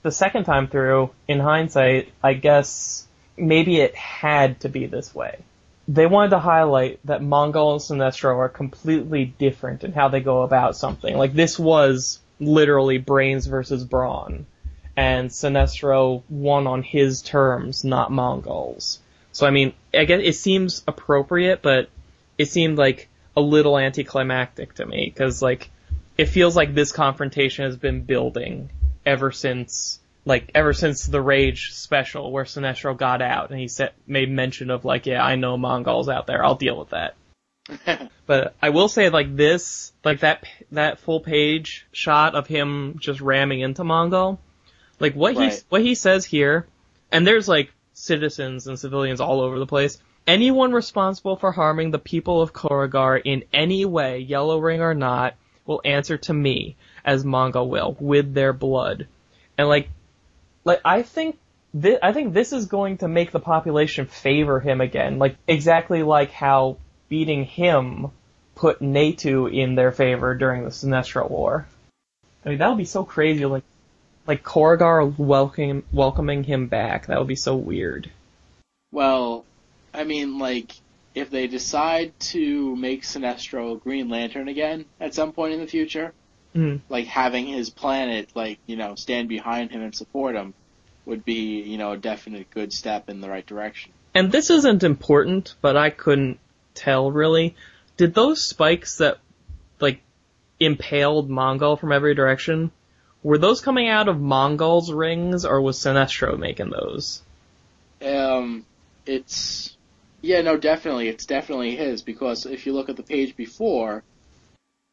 the second time through, in hindsight, I guess maybe it had to be this way. They wanted to highlight that Mongul and Sinestro are completely different in how they go about something. Like this was literally brains versus brawn and Sinestro won on his terms, not Monguls. So I mean, I guess it seems appropriate, but it seemed like a little anticlimactic to me because like it feels like this confrontation has been building ever since like ever since the Rage special where Sinestro got out and he said made mention of like yeah I know Monguls out there I'll deal with that. [LAUGHS] But I will say, like this, like that, that full page shot of him just ramming into Mongul, like what he what he says here, and there's like citizens and civilians all over the place. Anyone responsible for harming the people of Korugar in any way, Yellow Ring or not, will answer to me, as Mongul will, with their blood. And like, like I think thi- I think this is going to make the population favor him again, like exactly like how beating him put Natu in their favor during the Sinestro War. I mean, that would be so crazy, like like Korugar welcoming welcoming him back. That would be so weird. Well, I mean, like, if they decide to make Sinestro Green Lantern again at some point in the future, Mm. like having his planet, like, you know, stand behind him and support him would be, you know, a definite good step in the right direction. And this isn't important, but I couldn't tell really. Did those spikes that like impaled Mongul from every direction were those coming out of Mongul's rings or was Sinestro making those? Um, it's yeah, no, definitely, it's definitely his because if you look at the page before,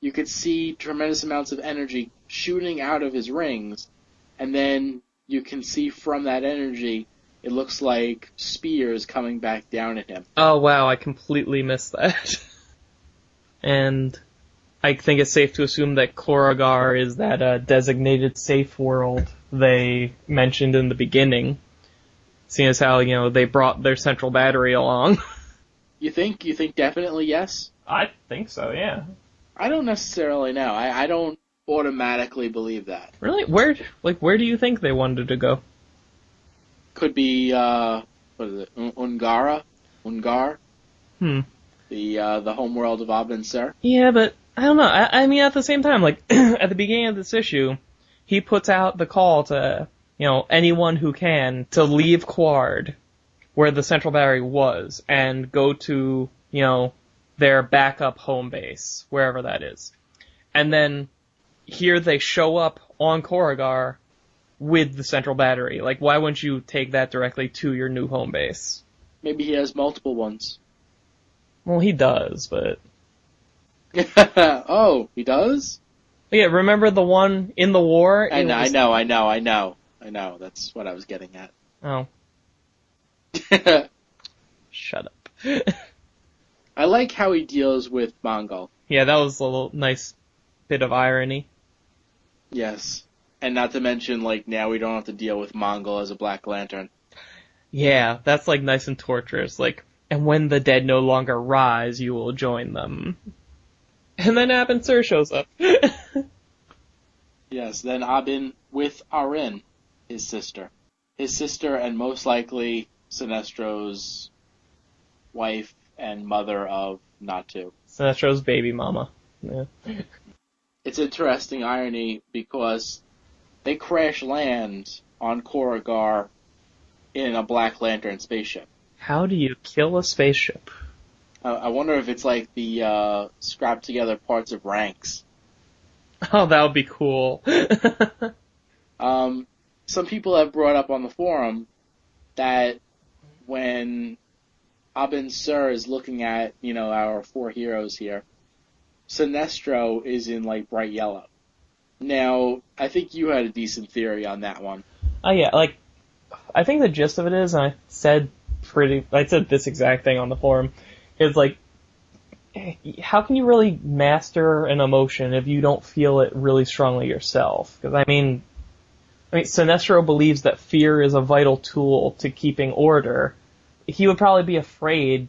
you could see tremendous amounts of energy shooting out of his rings, and then you can see from that energy, it looks like spears coming back down at him. Oh wow, I completely missed that. [LAUGHS] and I think it's safe to assume that Korugar is that uh, designated safe world they mentioned in the beginning. Seeing as how, you know, they brought their central battery along. [LAUGHS] You think? You think definitely yes? I think so, yeah. I don't necessarily know. I, I don't automatically believe that. Really? Where, like, where do you think they wanted to go? Could be uh, what is it? Ungara, Ungar, Hmm. the uh, the homeworld of Abin Sur. Yeah, but I don't know. I, I mean, at the same time, like [CLEARS THROAT] at the beginning of this issue, he puts out the call to you know anyone who can to leave Qward, where the Central Battery was, and go to you know their backup home base, wherever that is. And then here they show up on Korugar with the Central Battery. Like, why wouldn't you take that directly to your new home base? Maybe he has multiple ones. Well, he does, but [LAUGHS] oh, he does? yeah. Remember the one in the war? I know, I know, I know, I know. I know, that's what I was getting at. Oh, [LAUGHS] shut up. I like how he deals with Mongul. yeah, that was a little nice bit of irony. Yes. And not to mention, like, now we don't have to deal with Mongul as a Black Lantern. Yeah, that's like nice and torturous. Like, and when the dead no longer rise, you will join them. And then Abin Sur shows up. Yes, then Abin with Arin, his sister. His sister and most likely Sinestro's wife and mother of Natu. Sinestro's baby mama. Yeah. It's interesting irony because they crash land on Korugar in a Black Lantern spaceship. How do you kill a spaceship? I, I wonder if it's like the uh, scrapped together parts of Ranx. [LAUGHS] Oh, that would be cool. [LAUGHS] Um, some people have brought up on the forum that when Abin Sur is looking at, you know, our four heroes here, Sinestro is in like bright yellow. Now, I think you had a decent theory on that one. Oh yeah, like I think the gist of it is, and I said pretty, I said this exact thing on the forum, is like, how can you really master an emotion if you don't feel it really strongly yourself? Because I mean, I mean, Sinestro believes that fear is a vital tool to keeping order. He would probably be afraid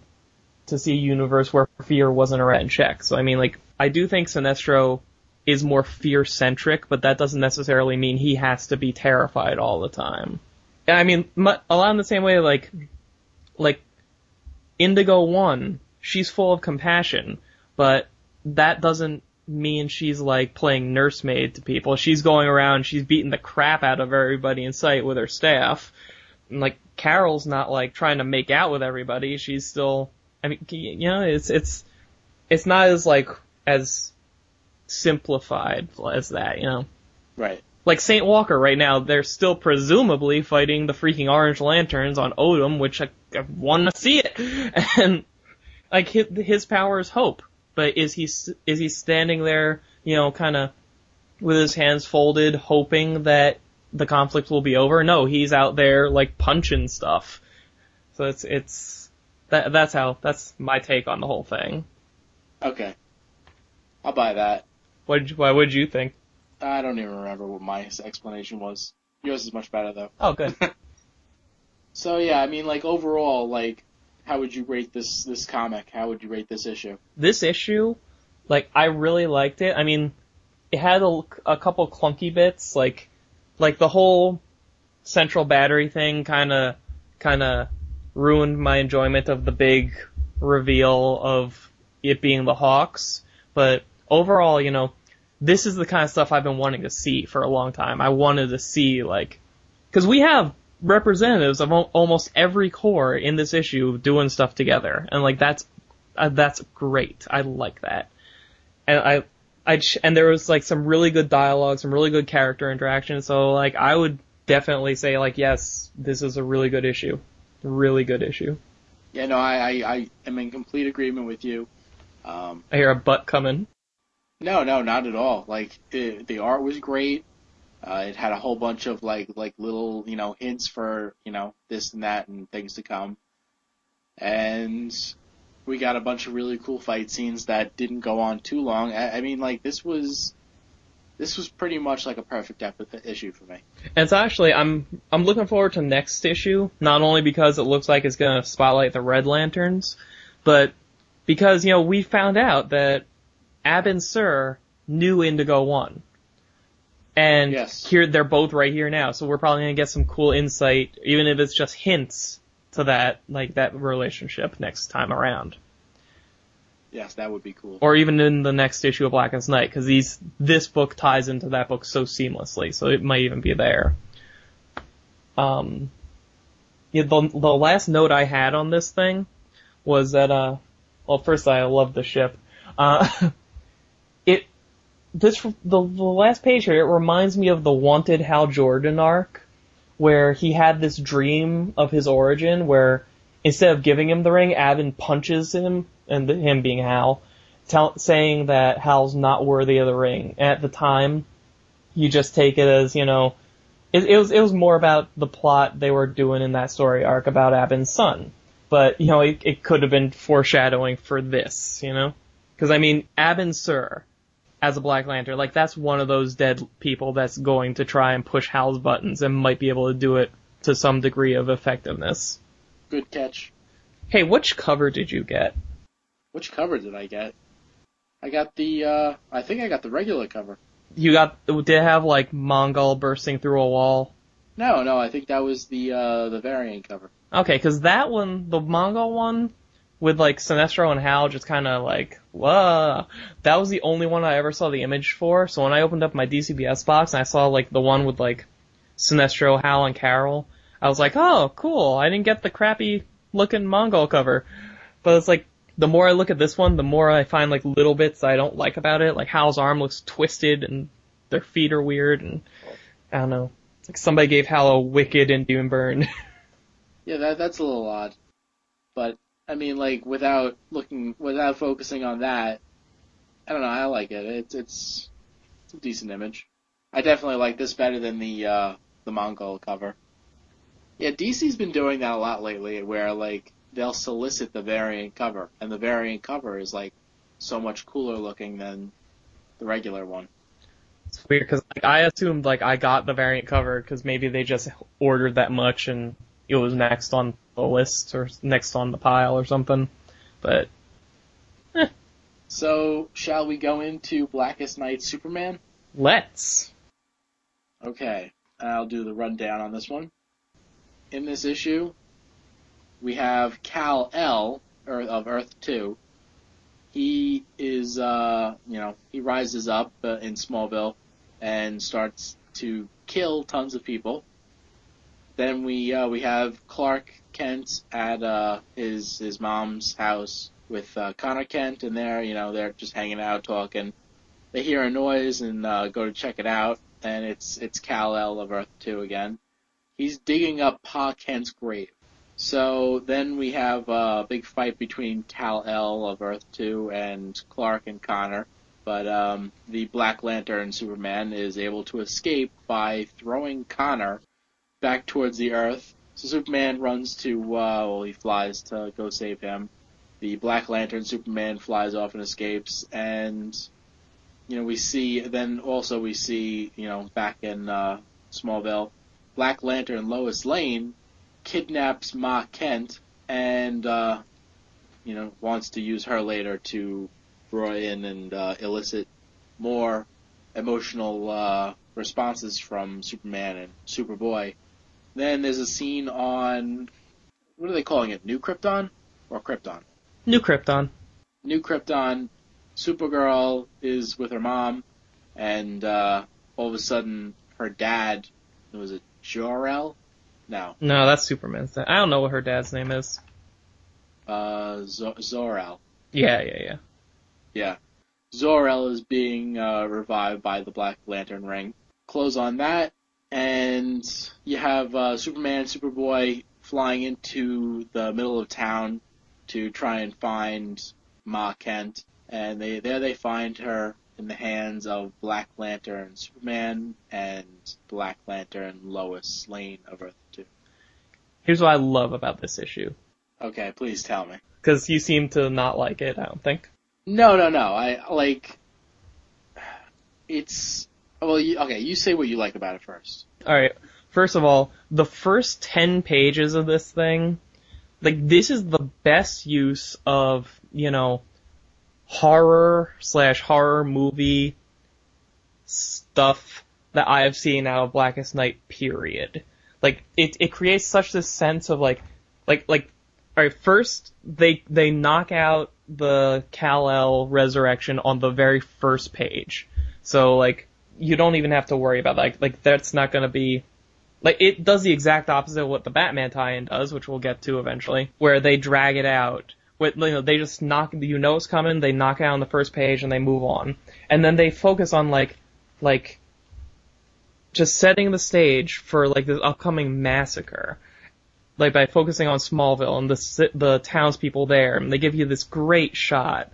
to see a universe where fear wasn't already in check. So I mean, like, I do think Sinestro is more fear centric, but that doesn't necessarily mean he has to be terrified all the time. I mean, a lot in the same way, like, like Indigo One, she's full of compassion, but that doesn't mean she's like playing nursemaid to people. She's going around, she's beating the crap out of everybody in sight with her staff. And like Carol's not like trying to make out with everybody. She's still, I mean, you know, it's it's it's not as like as simplified as that, you know. Right. Like Saint Walker right now, they're still presumably fighting the freaking Orange Lanterns on Odym, which I, I want to see it. [LAUGHS] And like his, his power is hope, but is he is he standing there, you know, kind of with his hands folded, hoping that the conflict will be over? No, he's out there like punching stuff. So it's it's that that's how that's my take on the whole thing. Okay. I'll buy that. What why would you think? I don't even remember what my explanation was. Yours is much better though. Oh, good. [LAUGHS] [LAUGHS] So yeah, I mean, like overall, like, how would you rate this this comic? How would you rate this issue? this issue, like I really liked it. I mean, it had a, a couple clunky bits, like like the whole central battery thing, kind of kind of ruined my enjoyment of the big reveal of it being the Hawks. But overall, you know, this is the kind of stuff I've been wanting to see for a long time. I wanted to see like, because we have representatives of al- almost every corps in this issue doing stuff together, and like that's uh, that's great. I like that, and I. I ch- and there was like some really good dialogue, some really good character interaction. So like I would definitely say like yes, this is a really good issue, really good issue. Yeah, no, I I, I am in complete agreement with you. Um, I hear a butt coming. No, no, not at all. Like the art was great. Uh, it had a whole bunch of like like little you know hints for you know this and that and things to come, and we got a bunch of really cool fight scenes that didn't go on too long. I, I mean, like this was this was pretty much like a perfect ep- issue for me. And it's actually I'm I'm looking forward to next issue, not only because it looks like it's gonna spotlight the Red Lanterns, but because, you know, we found out that Abin Sur knew Indigo One. And Yes. here they're both right here now, so we're probably gonna get some cool insight, even if it's just hints to that like that relationship next time around. Yes, that would be cool. Or even in the next issue of Blackest Night, because these this book ties into that book so seamlessly, so it might even be there. Um, yeah, the the last note I had on this thing was that uh, well, first I love the ship. Uh, [LAUGHS] this the, the last page here it reminds me of the Wanted Hal Jordan arc, where he had this dream of his origin, where instead of giving him the ring, Abin punches him, and the, him being Hal, tell, saying that Hal's not worthy of the ring. At the time, you just take it as you know, it, it was it was more about the plot they were doing in that story arc about Abin's son. But you know, it, it could have been foreshadowing for this, you know, because I mean, Abin Sur as a Black Lantern, like that's one of those dead people that's going to try and push Hal's buttons and might be able to do it to some degree of effectiveness. Good catch. Hey, which cover did you get? Which cover did I get? I got the, uh, I think I got the regular cover. You got did it have like Mongul bursting through a wall? No, no, I think that was the, uh, the variant cover. Okay, because that one, the Mongul one, with like Sinestro and Hal just kind of like, whoa, that was the only one I ever saw the image for. So when I opened up my DCBS box and I saw like the one with like Sinestro, Hal, and Carol, I was like, oh, cool. I didn't get the crappy looking Mongul cover, but it's like the more I look at this one, the more I find like little bits I don't like about it. Like Hal's arm looks twisted and their feet are weird and I don't know. It's like somebody gave Hal a wicked and doom burn. [LAUGHS] Yeah, that, that's a little odd. But, I mean, like, without looking, without focusing on that, I don't know, I like it. It's, it's, it's a decent image. I definitely like this better than the, uh, the Mongul cover. Yeah, DC's been doing that a lot lately, where, like, they'll solicit the variant cover, and the variant cover is, like, so much cooler looking than the regular one. It's weird because like, I assumed like I got the variant cover because maybe they just ordered that much and it was next on the list or next on the pile or something. But So, shall we go into Blackest Night Superman? let's. Okay, I'll do the rundown on this one. In this issue, we have Kal-El of Earth Two. He is, uh, you know, he rises up uh, in Smallville and starts to kill tons of people. Then we uh, we have Clark Kent at uh, his his mom's house with uh, Conner Kent, and they're you know they're just hanging out talking. They hear a noise and uh, go to check it out, and it's it's Kal El of Earth Two again. He's digging up Pa Kent's grave. So then we have a big fight between Kal-El of Earth 2 and Clark and Conner. But um, the Black Lantern Superman is able to escape by throwing Conner back towards the Earth. So Superman runs to, uh, well, he flies to go save him. The Black Lantern Superman flies off and escapes, and you know we see. Then also we see, you know, back in uh, Smallville, Black Lantern Lois Lane kidnaps Ma Kent and uh, you know wants to use her later to draw in and uh, elicit more emotional uh, responses from Superman and Superboy. Then there's a scene on what are they calling it? New Krypton or Krypton? New Krypton. New Krypton. Supergirl is with her mom, and uh, all of a sudden her dad was it Jor-El? No, No, that's Superman's. Dad. I don't know what her dad's name is. uh, Z- Zor-El. Yeah, yeah, yeah. Yeah. Zor-El is being uh, revived by the Black Lantern ring. Close on that, and you have uh, Superman and Superboy flying into the middle of town to try and find Ma Kent, and they there they find her in the hands of Black Lantern Superman and Black Lantern Lois Lane of Earth 2. Here's what I love about this issue. Okay, please tell me. Because you seem to not like it, I don't think. No, no, no. I like. It's well. You, okay, you say what you like about it first. Alright, first of all, the first 10 pages of this thing, like, this is the best use of, you know, horror slash horror movie stuff that I have seen out of Blackest Night, period. Like, it, it creates such this sense of like, like, like, alright, first, they, they knock out the Kal-El resurrection on the very first page. So, like, you don't even have to worry about. Like, like that's not gonna be, like, it does the exact opposite of what the Batman tie-in does, which we'll get to eventually, where they drag it out. With, you know, they just knock, you know it's coming, they knock it out on the first page and they move on. And then they focus on like, like, just setting the stage for like this upcoming massacre. Like by focusing on Smallville and the the townspeople there, and they give you this great shot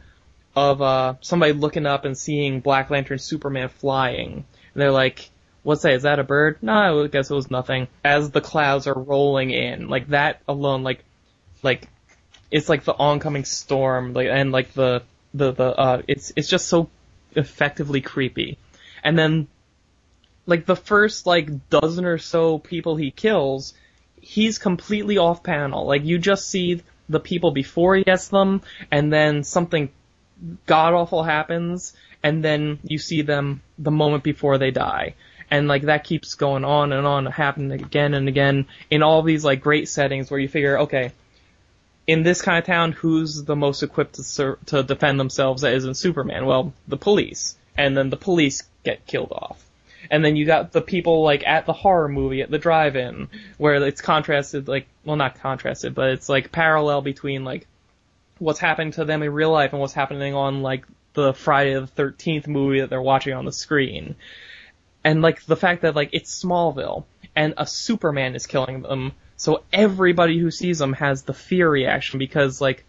of uh somebody looking up and seeing Black Lantern Superman flying. And they're like, "What's that? Is that a bird?" No, I guess it was nothing. As the clouds are rolling in, like that alone, like, like it's like the oncoming storm, like and like the the the uh, it's it's just so effectively creepy. And then like the first like dozen or so people he kills, he's completely off panel. Like you just see the people before he gets them, and then something god awful happens, and then you see them the moment before they die. And like that keeps going on and on, happening again and again in all these like great settings where you figure, okay, in this kind of town, who's the most equipped to to defend themselves that isn't Superman? Well, the police. And then the police get killed off. And then you got the people like at the horror movie at the drive-in where it's contrasted like well not contrasted but it's like parallel between like what's happening to them in real life and what's happening on like the Friday the 13th movie that they're watching on the screen. And like the fact that like it's Smallville and a Superman is killing them so everybody who sees them has the fear reaction because like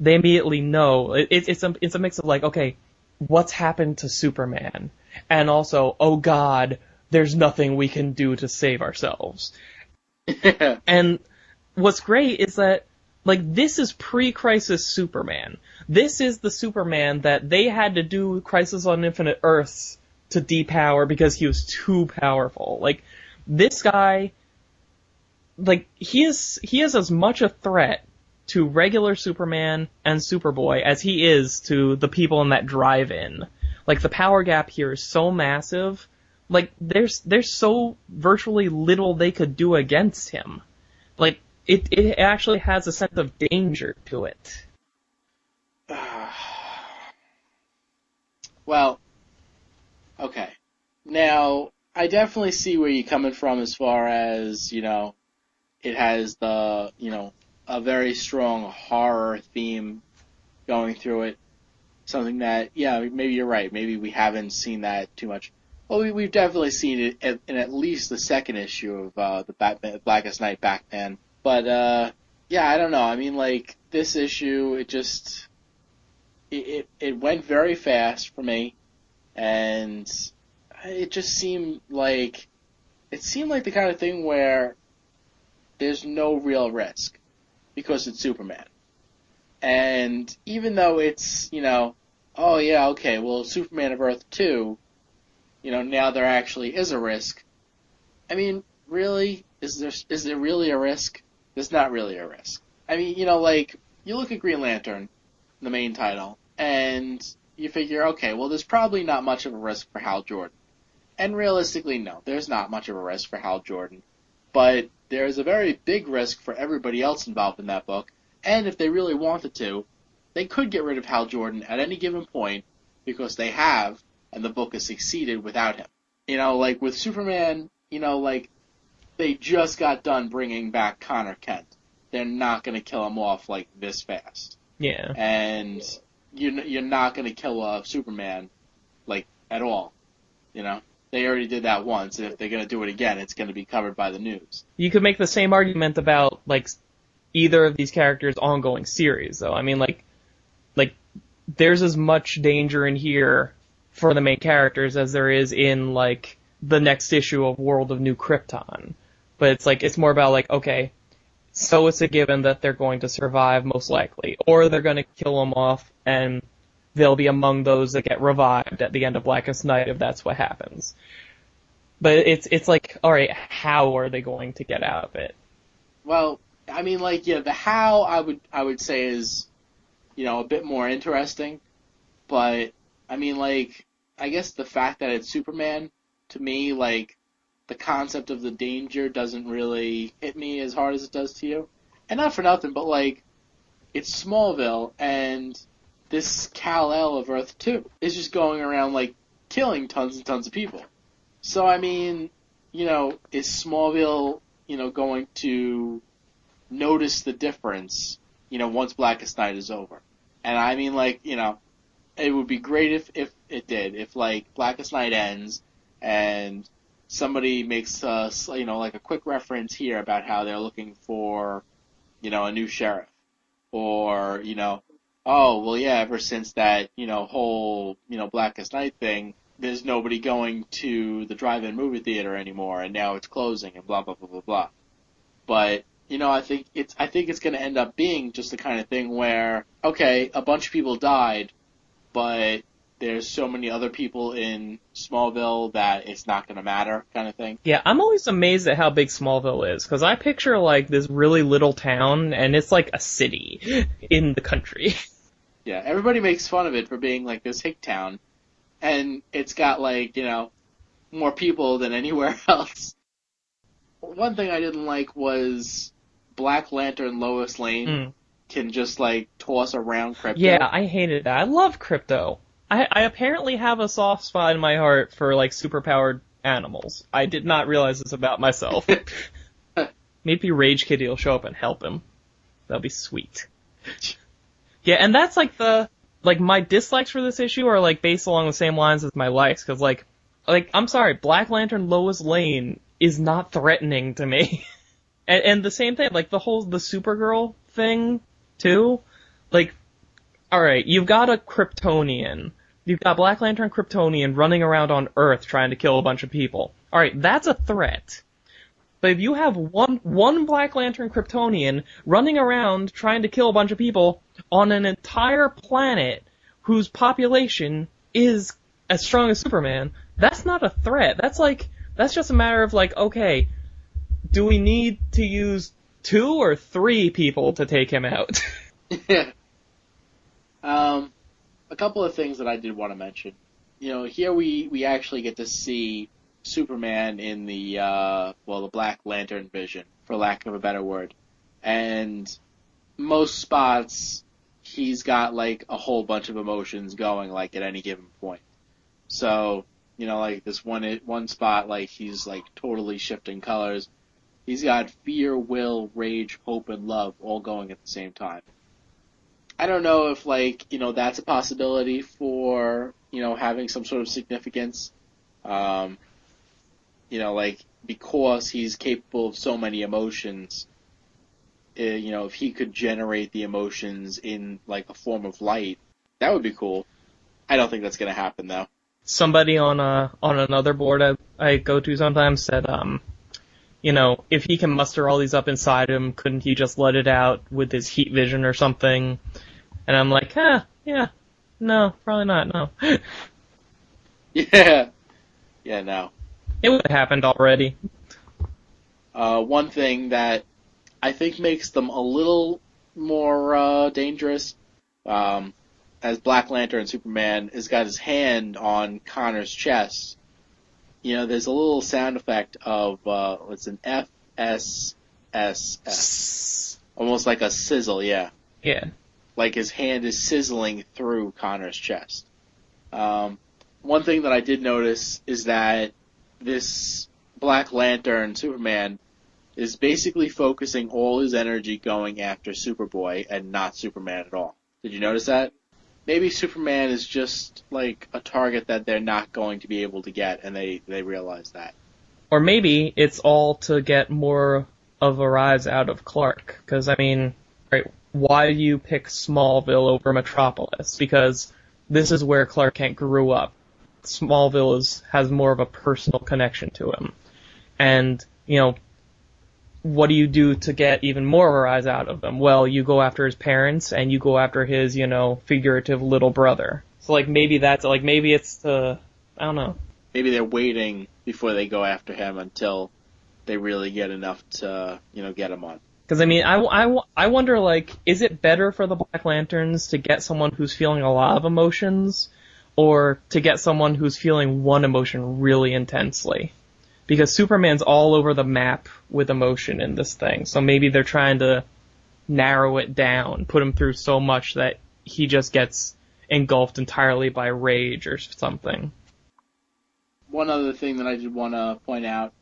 they immediately know. It, it's a it's a mix of like okay what's happened to Superman? And also oh god there's nothing we can do to save ourselves. [LAUGHS] And what's great is that like this is pre-crisis Superman. This is the Superman that they had to do Crisis on Infinite Earths to depower because he was too powerful. Like this guy like he is he is as much a threat to regular Superman and Superboy as he is to the people in that drive-in. Like the power gap here is so massive. Like there's there's so virtually little they could do against him. It it actually has a sense of danger to it. [SIGHS] well, okay. Now, I definitely see where you're coming from as far as, you know, it has the, you know, a very strong horror theme going through it. Something that, yeah, maybe you're right. Maybe we haven't seen that too much. Well, we, we've definitely seen it in at least the second issue of uh, the Batman, Blackest Night Batman. But uh, yeah, I don't know. I mean, like this issue, it just it it, it went very fast for me, and it just seemed like it seemed like the kind of thing where there's no real risk because it's Superman. And even though it's, you know, oh yeah, okay, well, Superman of Earth 2, you know, now there actually is a risk. I mean, really? Is there, is there really a risk? There's not really a risk. I mean, you know, like, you look at Green Lantern, the main title, and you figure, okay, well, there's probably not much of a risk for Hal Jordan. And realistically, no, there's not much of a risk for Hal Jordan. But there's a very big risk for everybody else involved in that book, and if they really wanted to, they could get rid of Hal Jordan at any given point because they have, and the book has succeeded without him. You know, like with Superman, you know, like they just got done bringing back Conner Kent. They're not going to kill him off like this fast. Yeah. And you're you're not going to kill off Superman like at all. You know, they already did that once, and if they're going to do it again, it's going to be covered by the news. You could make the same argument about like either of these characters' ongoing series, though. I mean, like, like there's as much danger in here for the main characters as there is in like the next issue of World of New Krypton. But it's like it's more about like okay, so it's a given that they're going to survive most likely, or they're going to kill them off and they'll be among those that get revived at the end of Blackest Night if that's what happens. But it's it's like all right, how are they going to get out of it? Well, I mean, like, yeah, the how I would I would say is, you know, a bit more interesting, but I mean, like, I guess the fact that it's Superman to me, like, the concept of the danger doesn't really hit me as hard as it does to you, and not for nothing, but like, it's Smallville, and this Kal El of Earth Two is just going around like killing tons and tons of people. So I mean, you know, is Smallville, you know, going to notice the difference, you know, once Blackest Night is over. And I mean, like, you know, it would be great if, if it did. If, like, Blackest Night ends and somebody makes, uh, you know, like a quick reference here about how they're looking for, you know, a new sheriff. Or, you know, oh, well, yeah, ever since that, you know, whole, you know, Blackest Night thing, there's nobody going to the drive-in movie theater anymore, and now it's closing, and blah, blah, blah, blah, blah. But you know, I think it's I think it's going to end up being just the kind of thing where okay, a bunch of people died, but there's so many other people in Smallville that it's not going to matter, kind of thing. Yeah, I'm always amazed at how big Smallville is because I picture like this really little town, and it's like a city [LAUGHS] in the country. Yeah, everybody makes fun of it for being like this hick town, and it's got like you know more people than anywhere [LAUGHS] else. One thing I didn't like was Black Lantern Lois Lane Mm. can just like toss around Krypto. Yeah, I hated that. I love Krypto. I, I apparently have a soft spot in my heart for like superpowered animals. I did not realize this about myself. [LAUGHS] Maybe Rage Kitty will show up and help him. That'll be sweet. Yeah, and that's like the like my dislikes for this issue are like based along the same lines as my likes because like like I'm sorry, Black Lantern Lois Lane is not threatening to me. [LAUGHS] and, and the same thing, like the whole the Supergirl thing too. Like, all right, you've got a Kryptonian. You've got Black Lantern Kryptonian running around on Earth trying to kill a bunch of people. All right, that's a threat. But if you have one one Black Lantern Kryptonian running around trying to kill a bunch of people on an entire planet whose population is as strong as Superman, that's not a threat. That's like that's just a matter of like, okay, do we need to use two or three people to take him out? [LAUGHS] yeah. um, a couple of things that I did want to mention. You know, here we we actually get to see Superman in the uh, well, the Black Lantern vision, for lack of a better word, and most spots he's got like a whole bunch of emotions going like at any given point. So you know, like this one one spot, like he's like totally shifting colors. He's got fear, will, rage, hope, and love all going at the same time. I don't know if like you know that's a possibility for you know having some sort of significance. Um, you know, like because he's capable of so many emotions, uh, you know, if he could generate the emotions in like a form of light, that would be cool. I don't think that's gonna happen though. Somebody on a on another board I, I go to sometimes said, um, you know, if he can muster all these up inside him, couldn't he just let it out with his heat vision or something? And I'm like, huh, yeah, no, probably not, no. [LAUGHS] Yeah, yeah, no. it would have happened already. Uh, one thing that I think makes them a little more uh, dangerous, um, as Black Lantern Superman has got his hand on Conner's chest. You know, there's a little sound effect of uh, it's an F S S S, almost like a sizzle. Yeah, Yeah. Like his hand is sizzling through Conner's chest. Um, one thing that I did notice is that this Black Lantern Superman is basically focusing all his energy going after Superboy and not Superman at all. Did you notice that? Maybe Superman is just like a target that they're not going to be able to get and they, they realize that. Or maybe it's all to get more of a rise out of Clark. Because, I mean, right, why do you pick Smallville over Metropolis? Because this is where Clark Kent grew up. Smallville is, has more of a personal connection to him. And, you know, what do you do to get even more of a rise out of him? Well, you go after his parents and you go after his, you know, figurative little brother. So like maybe that's like maybe it's the I don't know. Maybe they're waiting before they go after him until they really get enough to, you know, get him on. Because I mean, I, I, I wonder like, is it better for the Black Lanterns to get someone who's feeling a lot of emotions, or to get someone who's feeling one emotion really intensely? Because Superman's all over the map with emotion in this thing, so maybe they're trying to narrow it down, put him through so much that he just gets engulfed entirely by rage or something. one other thing that I did want to point out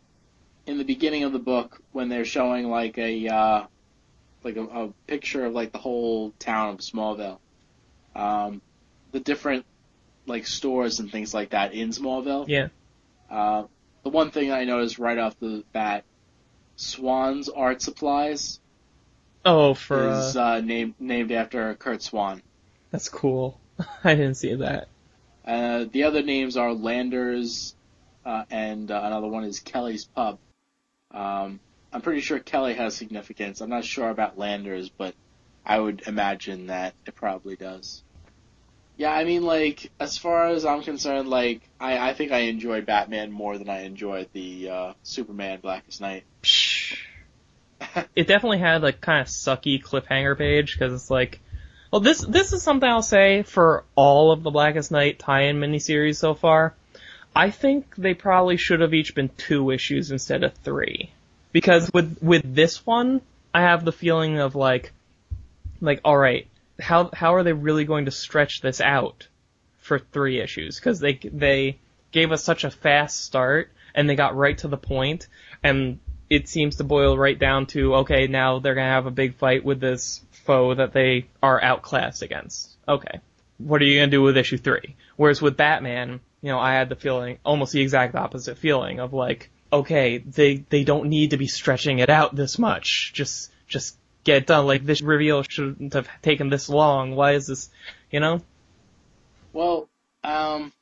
in the beginning of the book when they're showing like a uh, like a, a picture of like the whole town of Smallville, um, the different like stores and things like that in Smallville. Yeah. Uh, the one thing I noticed right off the bat, Swan's Art Supplies Oh, for is uh, uh, named named after Curt Swan. that's cool. [LAUGHS] I didn't see that. Uh, the other names are Landers, uh, and uh, another one is Kelly's Pub. Um, I'm pretty sure Kelly has significance. I'm not sure about Landers, but I would imagine that it probably does. Yeah, I mean, like, as far as I'm concerned, like, I, I think I enjoyed Batman more than I enjoyed the uh, Superman Blackest Night. it definitely had like kind of sucky cliffhanger page because it's like, well, this this is something I'll say for all of the Blackest Night tie-in miniseries so far. I think they probably should have each been two issues instead of three, because with with this one, I have the feeling of like, like all right, how how are they really going to stretch this out for three issues? Because they they gave us such a fast start and they got right to the point, and it seems to boil right down to okay, now they're gonna have a big fight with this foe that they are outclassed against. Okay, what are you gonna do with issue three? Whereas with Batman, you know, I had the feeling, almost the exact opposite feeling of like, okay, they they don't need to be stretching it out this much. Just just get done. Like this reveal shouldn't have taken this long. Why is this, you know? Well, um,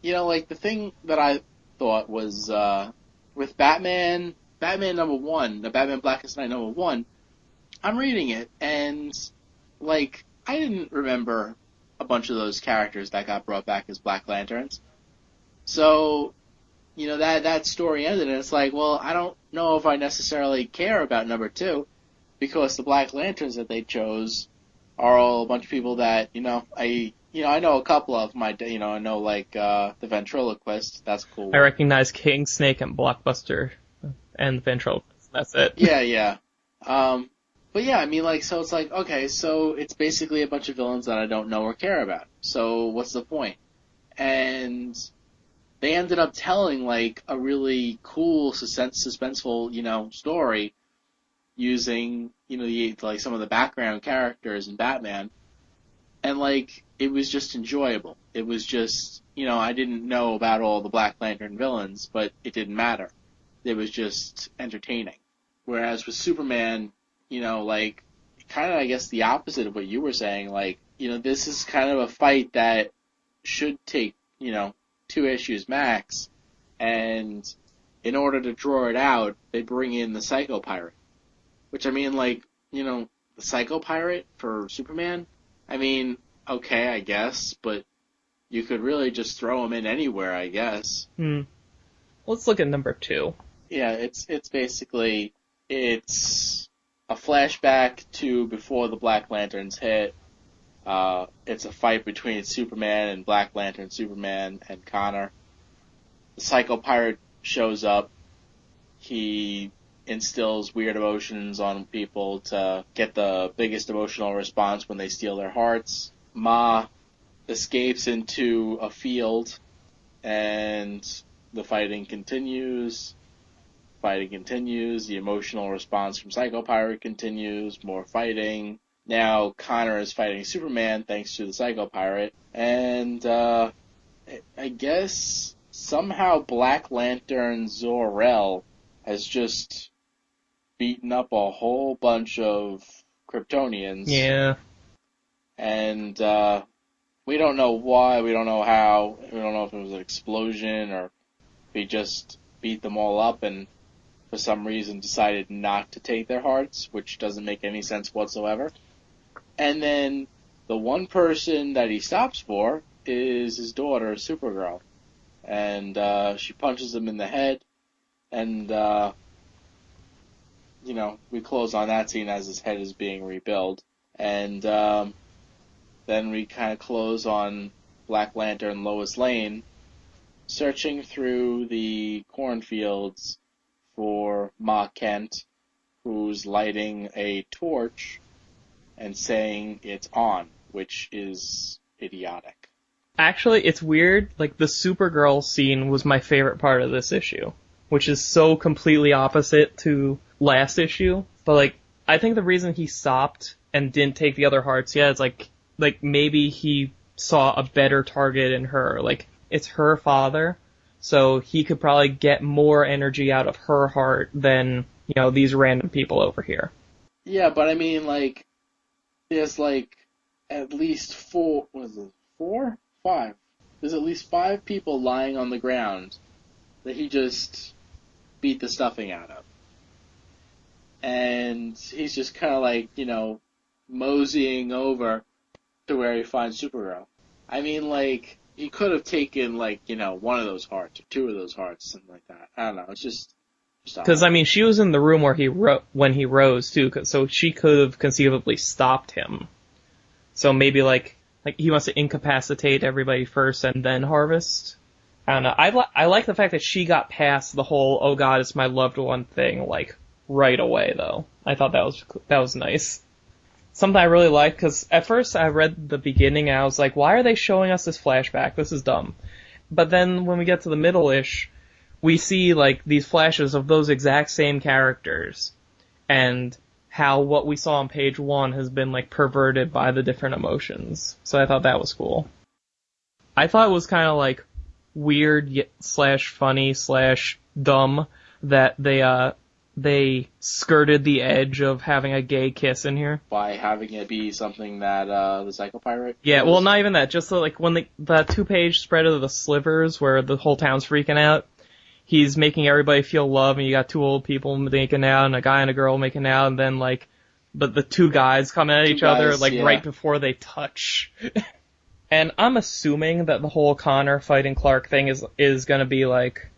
you know, like the thing that I thought was uh, with Batman, Batman number one, the Batman Blackest Night number one. I'm reading it and like I didn't remember a bunch of those characters that got brought back as Black Lanterns. So, you know that that story ended, and it's like, well, I don't know if I necessarily care about number two because the Black Lanterns that they chose are all a bunch of people that you know I you know I know a couple of my you know I know like uh the ventriloquist that's cool I recognize King Snake and Blockbuster and the ventriloquist. That's it. yeah yeah um but yeah I mean like so it's like okay so it's basically a bunch of villains that I don't know or care about so what's the point? point and they ended up telling like a really cool suspense suspenseful you know story using you know the like some of the background characters in Batman. And like it was just enjoyable. It was just you know I didn't know about all the Black Lantern villains but it didn't matter. It was just entertaining. Whereas with Superman you know, like kind of I guess the opposite of what you were saying. Like, you know, this is kind of a fight that should take, you know, two issues max, and in order to draw it out, they bring in the Psycho Pirate. Which I mean, like, you know, the Psycho Pirate for Superman. I mean, okay, I guess, but you could really just throw him in anywhere, I guess. Hmm. Let's look at number two. Yeah, it's it's basically it's a flashback to before the Black Lanterns hit. Uh, it's a fight between Superman and Black Lantern Superman and Conner. The Psycho Pirate shows up. He instills weird emotions on people to get the biggest emotional response when they steal their hearts. Ma escapes into a field and the fighting continues. Fighting continues. The emotional response from Psycho Pirate continues. More fighting. Now Conner is fighting Superman thanks to the Psycho Pirate. And, uh, I guess somehow Black Lantern Zor-El has just beaten up a whole bunch of Kryptonians. Yeah. And, uh, we don't know why, we don't know how, we don't know if it was an explosion or if he just beat them all up and for some reason decided not to take their hearts, which doesn't make any sense whatsoever. And then the one person that he stops for is his daughter, Supergirl. And uh, she punches him in the head, and uh, you know we close on that scene as his head is being rebuilt, and um, then we kind of close on Black Lantern Lois Lane searching through the cornfields for Ma Kent, who's lighting a torch and saying it's on, which is idiotic. Actually, it's weird. Like the Supergirl scene was my favorite part of this issue, which is so completely opposite to last issue. But like, I think the reason he stopped and didn't take the other hearts, yeah, it's like, like maybe he saw a better target in her. Like, it's her father, so he could probably get more energy out of her heart than, you know, these random people over here. Yeah, but I mean, like, there's like at least four, was it four? Five. There's at least five people lying on the ground that he just beat the stuffing out of. And he's just kind of like, you know, moseying over to where he finds Supergirl. I mean, like, he could have taken, like, you know, one of those hearts or two of those hearts, something like that. I don't know. It's just. Because I mean, she was in the room where he ro- when he rose too, so she could have conceivably stopped him. So maybe like like he wants to incapacitate everybody first and then harvest. I don't know. I li- I like the fact that she got past the whole "oh God, it's my loved one" thing like right away though. I thought that was that was nice. Something I really like because at first I read the beginning and I was like, why are they showing us this flashback? This is dumb. But then when we get to the middle ish, we see like these flashes of those exact same characters and how what we saw on page one has been like perverted by the different emotions. So I thought that was cool. I thought it was kind of like weird slash funny slash dumb that they uh they skirted the edge of having a gay kiss in here by having it be something that uh the psycho pirate yeah well not even that just so, like when the the two page spread of the slivers where the whole town's freaking out he's making everybody feel love and you got two old people making out and a guy and a girl making out and then like but the two guys coming at Two each other like yeah. right before they touch [LAUGHS] and i'm assuming that the whole conner fighting clark thing is is going to be like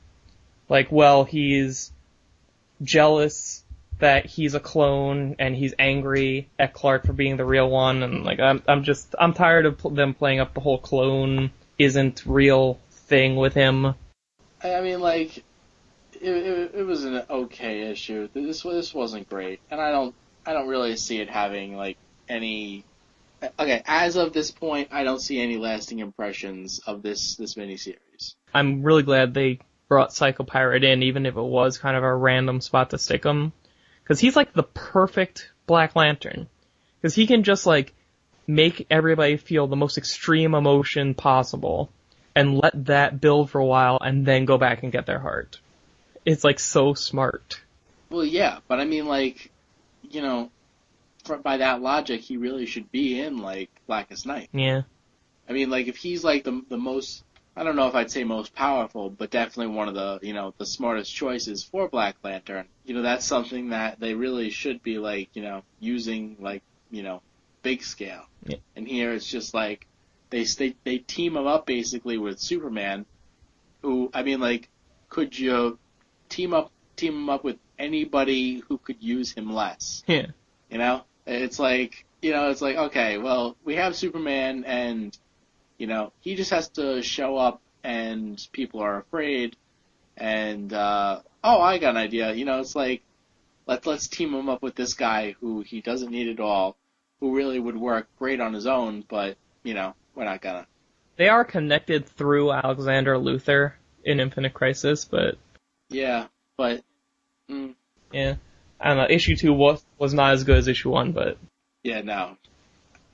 like well he's jealous that he's a clone and he's angry at clark for being the real one and like i'm i'm just i'm tired of them playing up the whole clone isn't real thing with him I I mean, like, it, it, it was an okay issue. This this wasn't great, and I don't I don't really see it having like any. Okay, as of this point, I don't see any lasting impressions of this this miniseries. I'm really glad they brought Psycho Pirate in, even if it was kind of a random spot to stick him. Cause he's like the perfect Black Lantern. Cause he can just like make everybody feel the most extreme emotion possible and let that build for a while and then go back and get their heart. It's like so smart. Well, yeah, but I mean, like, you know, by that logic, he really should be in like Blackest Night. Yeah. I mean, like if he's like the the most, I don't know if I'd say most powerful, but definitely one of the you know the smartest choices for Black Lantern. You know, that's something that they really should be like you know using like you know big scale. Yeah. And here it's just like they they they team him up basically with Superman, who I mean like could you team up team him up with anybody who could use him less? Yeah. You know, it's like you know, it's like okay, well, we have Superman, and you know, he just has to show up, and people are afraid, and uh, oh, I got an idea. You know, it's like let's let's team him up with this guy who he doesn't need at all, who really would work great on his own, but you know, we're not gonna. They are connected through Alexander Luthor in Infinite Crisis, but Yeah, but mm, yeah. I don't know, issue two was was not as good as issue one, but Yeah, no.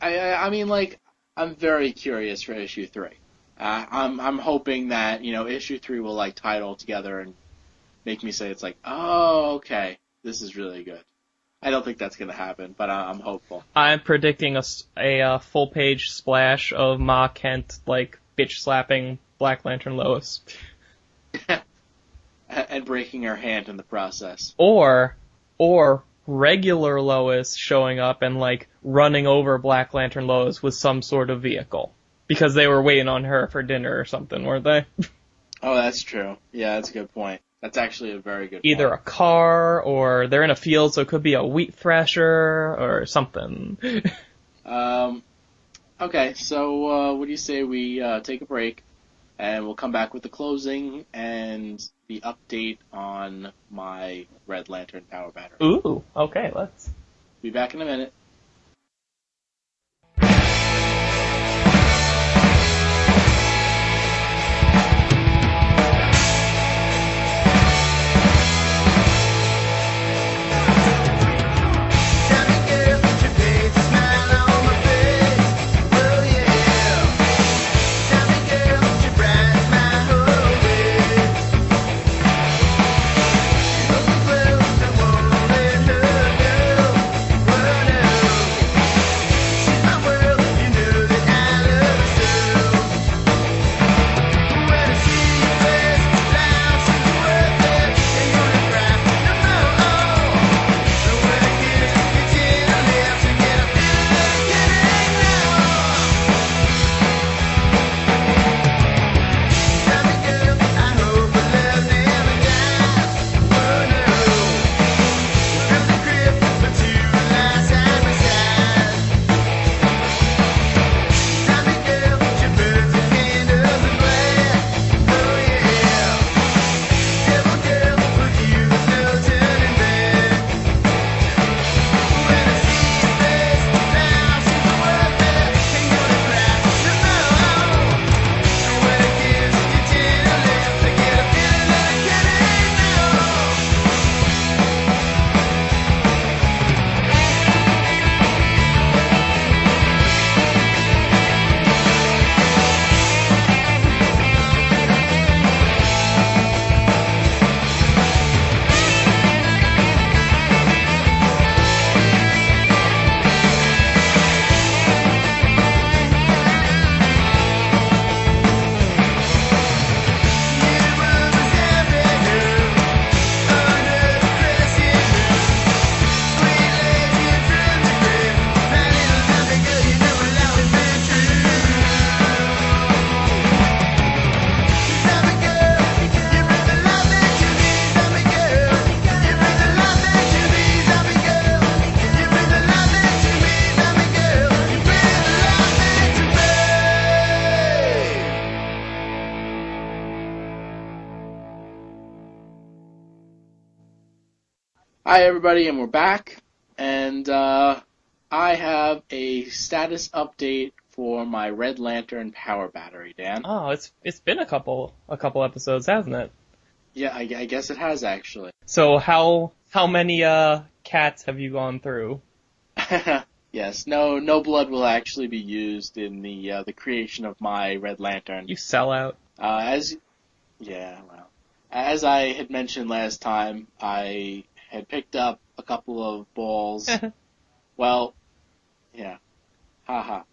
I, I I mean like I'm very curious for issue three. Uh, I'm I'm hoping that you know issue three will like tie it all together and make me say it's like oh okay this is really good. I don't think that's gonna happen, but I, I'm hopeful. I'm predicting a uh, full page splash of Ma Kent like bitch slapping Black Lantern Lois. [LAUGHS] and breaking her hand in the process. Or, or regular Lois showing up and like running over Black Lantern Lois with some sort of vehicle. Because they were waiting on her for dinner or something, weren't they? [LAUGHS] Oh, that's true. Yeah, that's a good point. That's actually a very good. Either a car or they're in a field, so it could be a wheat thresher or something. [LAUGHS] Um, okay, so uh, what do you say we uh, take a break, and we'll come back with the closing and the update on my Red Lantern power battery. Ooh, okay, let's. Be back in a minute. Hi, everybody, and we're back. And uh, I have a status update for my Red Lantern power battery, Dan. Oh, it's it's been a couple a couple episodes, hasn't it? Yeah, I, I guess it has actually. So how how many uh cats have you gone through? [LAUGHS] yes, no, no blood will actually be used in the uh, the creation of my Red Lantern. You sell out. Uh, as yeah, well, as I had mentioned last time, I had picked up a couple of balls [LAUGHS] Well, yeah. Haha.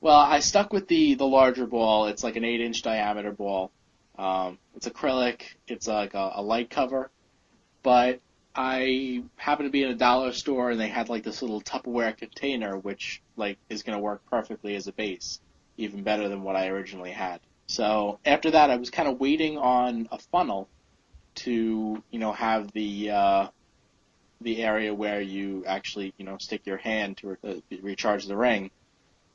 Well, I stuck with the the larger ball. It's like an eight inch diameter ball. Um, it's acrylic. It's like a, a light cover, but I happened to be in a dollar store and they had like this little Tupperware container, which like is going to work perfectly as a base, even better than what I originally had. So after that, I was kind of waiting on a funnel to you know have the uh, the area where you actually you know stick your hand to re- uh, recharge the ring.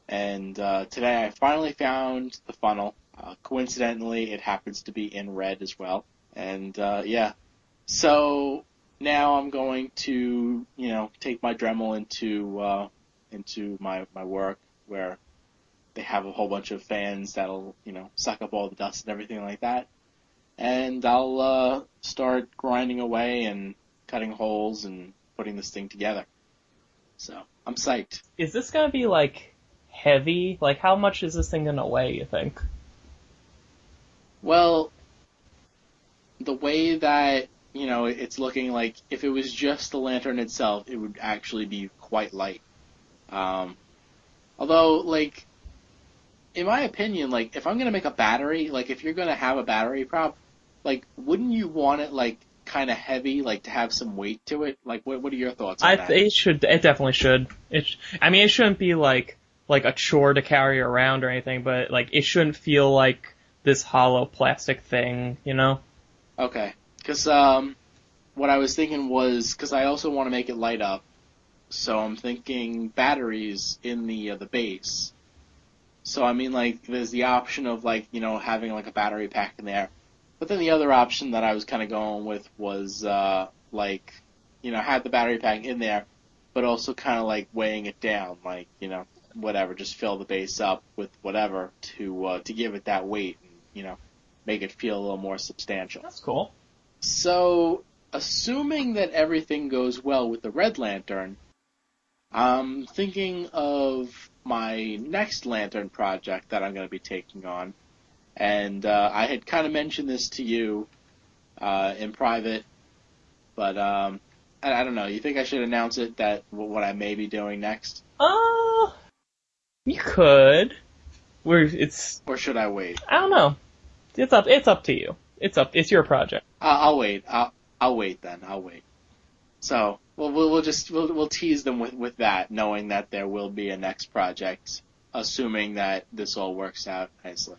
And uh, today I finally found the funnel. Uh, coincidentally, it happens to be in red as well. And uh, yeah, so now I'm going to you know take my Dremel into uh, into my my work where they have a whole bunch of fans that'll you know suck up all the dust and everything like that. And I'll uh, start grinding away and cutting holes and putting this thing together. So I'm psyched. Is this gonna be like heavy? Like how much is this thing gonna weigh? You think? Well, the way that you know it's looking like if it was just the lantern itself, it would actually be quite light. Um, although, like, in my opinion, like if I'm gonna make a battery, like if you're gonna have a battery prop, like wouldn't you want it like kind of heavy, like to have some weight to it? Like, what what are your thoughts on I that? it should it definitely should. It sh- I mean it shouldn't be like like a chore to carry around or anything, but like it shouldn't feel like this hollow plastic thing, you know? Okay, because um, what I was thinking was because I also want to make it light up, so I'm thinking batteries in the uh, the base. So I mean, like, there's the option of like you know having like a battery pack in there, but then the other option that I was kind of going with was uh, like, you know, had the battery pack in there, but also kind of like weighing it down, like you know, whatever, just fill the base up with whatever to uh, to give it that weight, and you know, make it feel a little more substantial. That's cool. So, assuming that everything goes well with the Red Lantern, I'm thinking of my next Lantern project that I'm going to be taking on. And uh, I had kind of mentioned this to you uh, in private, but um, I, I don't know. You think I should announce it that what I may be doing next, Uh you could. We're it's or should I wait? I don't know. It's up it's up to you. It's up it's your project. I'll, I'll wait. I'll, I'll wait then. I'll wait. So we'll we'll, we'll just we'll, we'll tease them with with that, knowing that there will be a next project, assuming that this all works out nicely.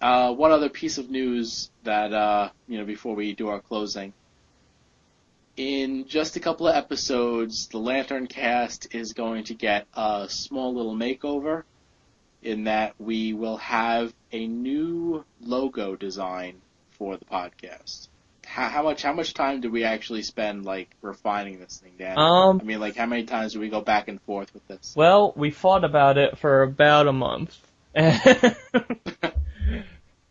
Uh, one other piece of news that uh, you know before we do our closing. In just a couple of episodes, the LanternCast is going to get a small little makeover. In that we will have a new logo design for the podcast. How, how much how much time do we actually spend like refining this thing down? Um I mean, like how many times do we go back and forth with this? well, we fought about it for about a month. [LAUGHS] [LAUGHS]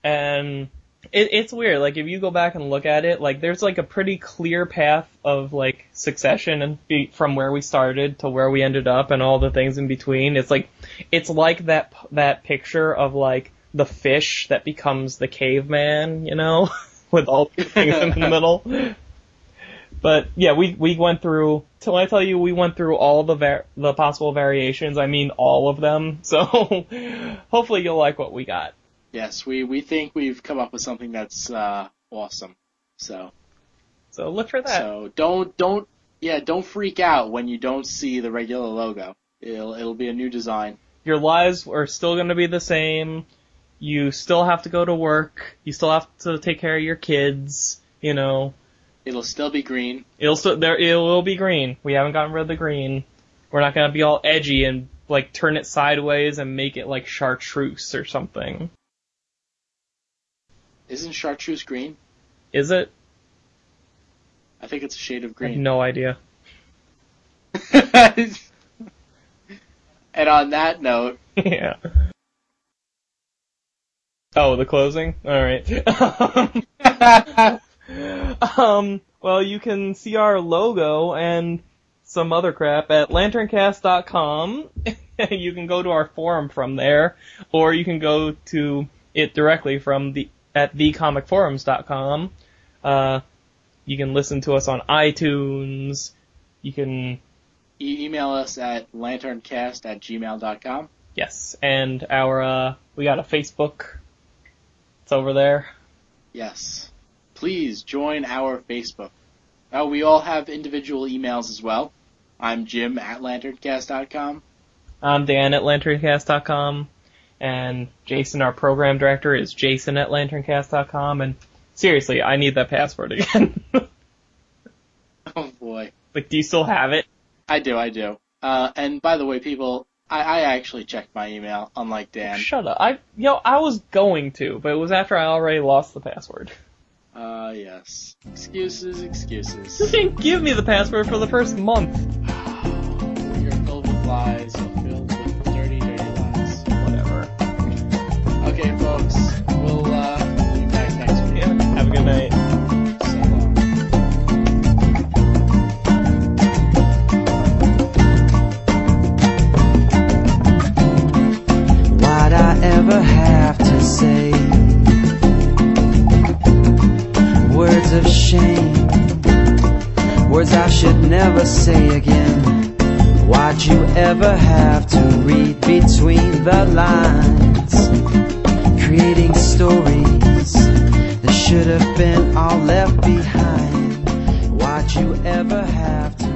and it, it's weird. Like if you go back and look at it, like there's like a pretty clear path of like succession and be, from where we started to where we ended up and all the things in between. It's like it's like that that picture of like the fish that becomes the caveman, you know, [LAUGHS] with all the things in the [LAUGHS] middle. But yeah, we we went through. Till I tell you, we went through all the var- the possible variations. I mean, all of them. [LAUGHS] So hopefully you'll like what we got. Yes, we we think we've come up with something that's uh, awesome. So So look for that. so don't don't yeah don't freak out when you don't see the regular logo. It'll it'll be a new design. Your lives are still going to be the same. You still have to go to work. You still have to take care of your kids. You know, It'll still be green. it'll still there. It will be green. We haven't gotten rid of the green. We're not going to be all edgy and like turn it sideways and make it like chartreuse or something. Isn't chartreuse green? Is it? I think it's a shade of I have green. no idea. [LAUGHS] and on that note, [LAUGHS] yeah. Oh, the closing? Alright. [LAUGHS] um, well, you can see our logo and some other crap at lanterncast.com. you can go to our forum from there, or you can go to it directly from the at thecomicforums.com. Uh, you can listen to us on iTunes. You can e- email us at lanterncast at gmail.com. Yes, and our uh, we got a Facebook. It's over there. Yes. Please join our Facebook. Uh, we all have individual emails as well. I'm Jim at lanterncast.com. I'm Dan at lanterncast.com, and Jason, our program director, is Jason at lanterncast.com. And seriously, I need that password again. [LAUGHS] Oh boy. like, do you still have it? I do, I do. Uh, and by the way, people, I, I actually checked my email, unlike Dan. Shut up. I yo, I was going to, but it was after I already lost the password. Uh, yes. Excuses, excuses. You didn't give me the password for the first month. Filled with lies, of shame? Words I should never say again. Why'd you ever have to read between the lines? Creating stories that should have been all left behind. Why'd you ever have to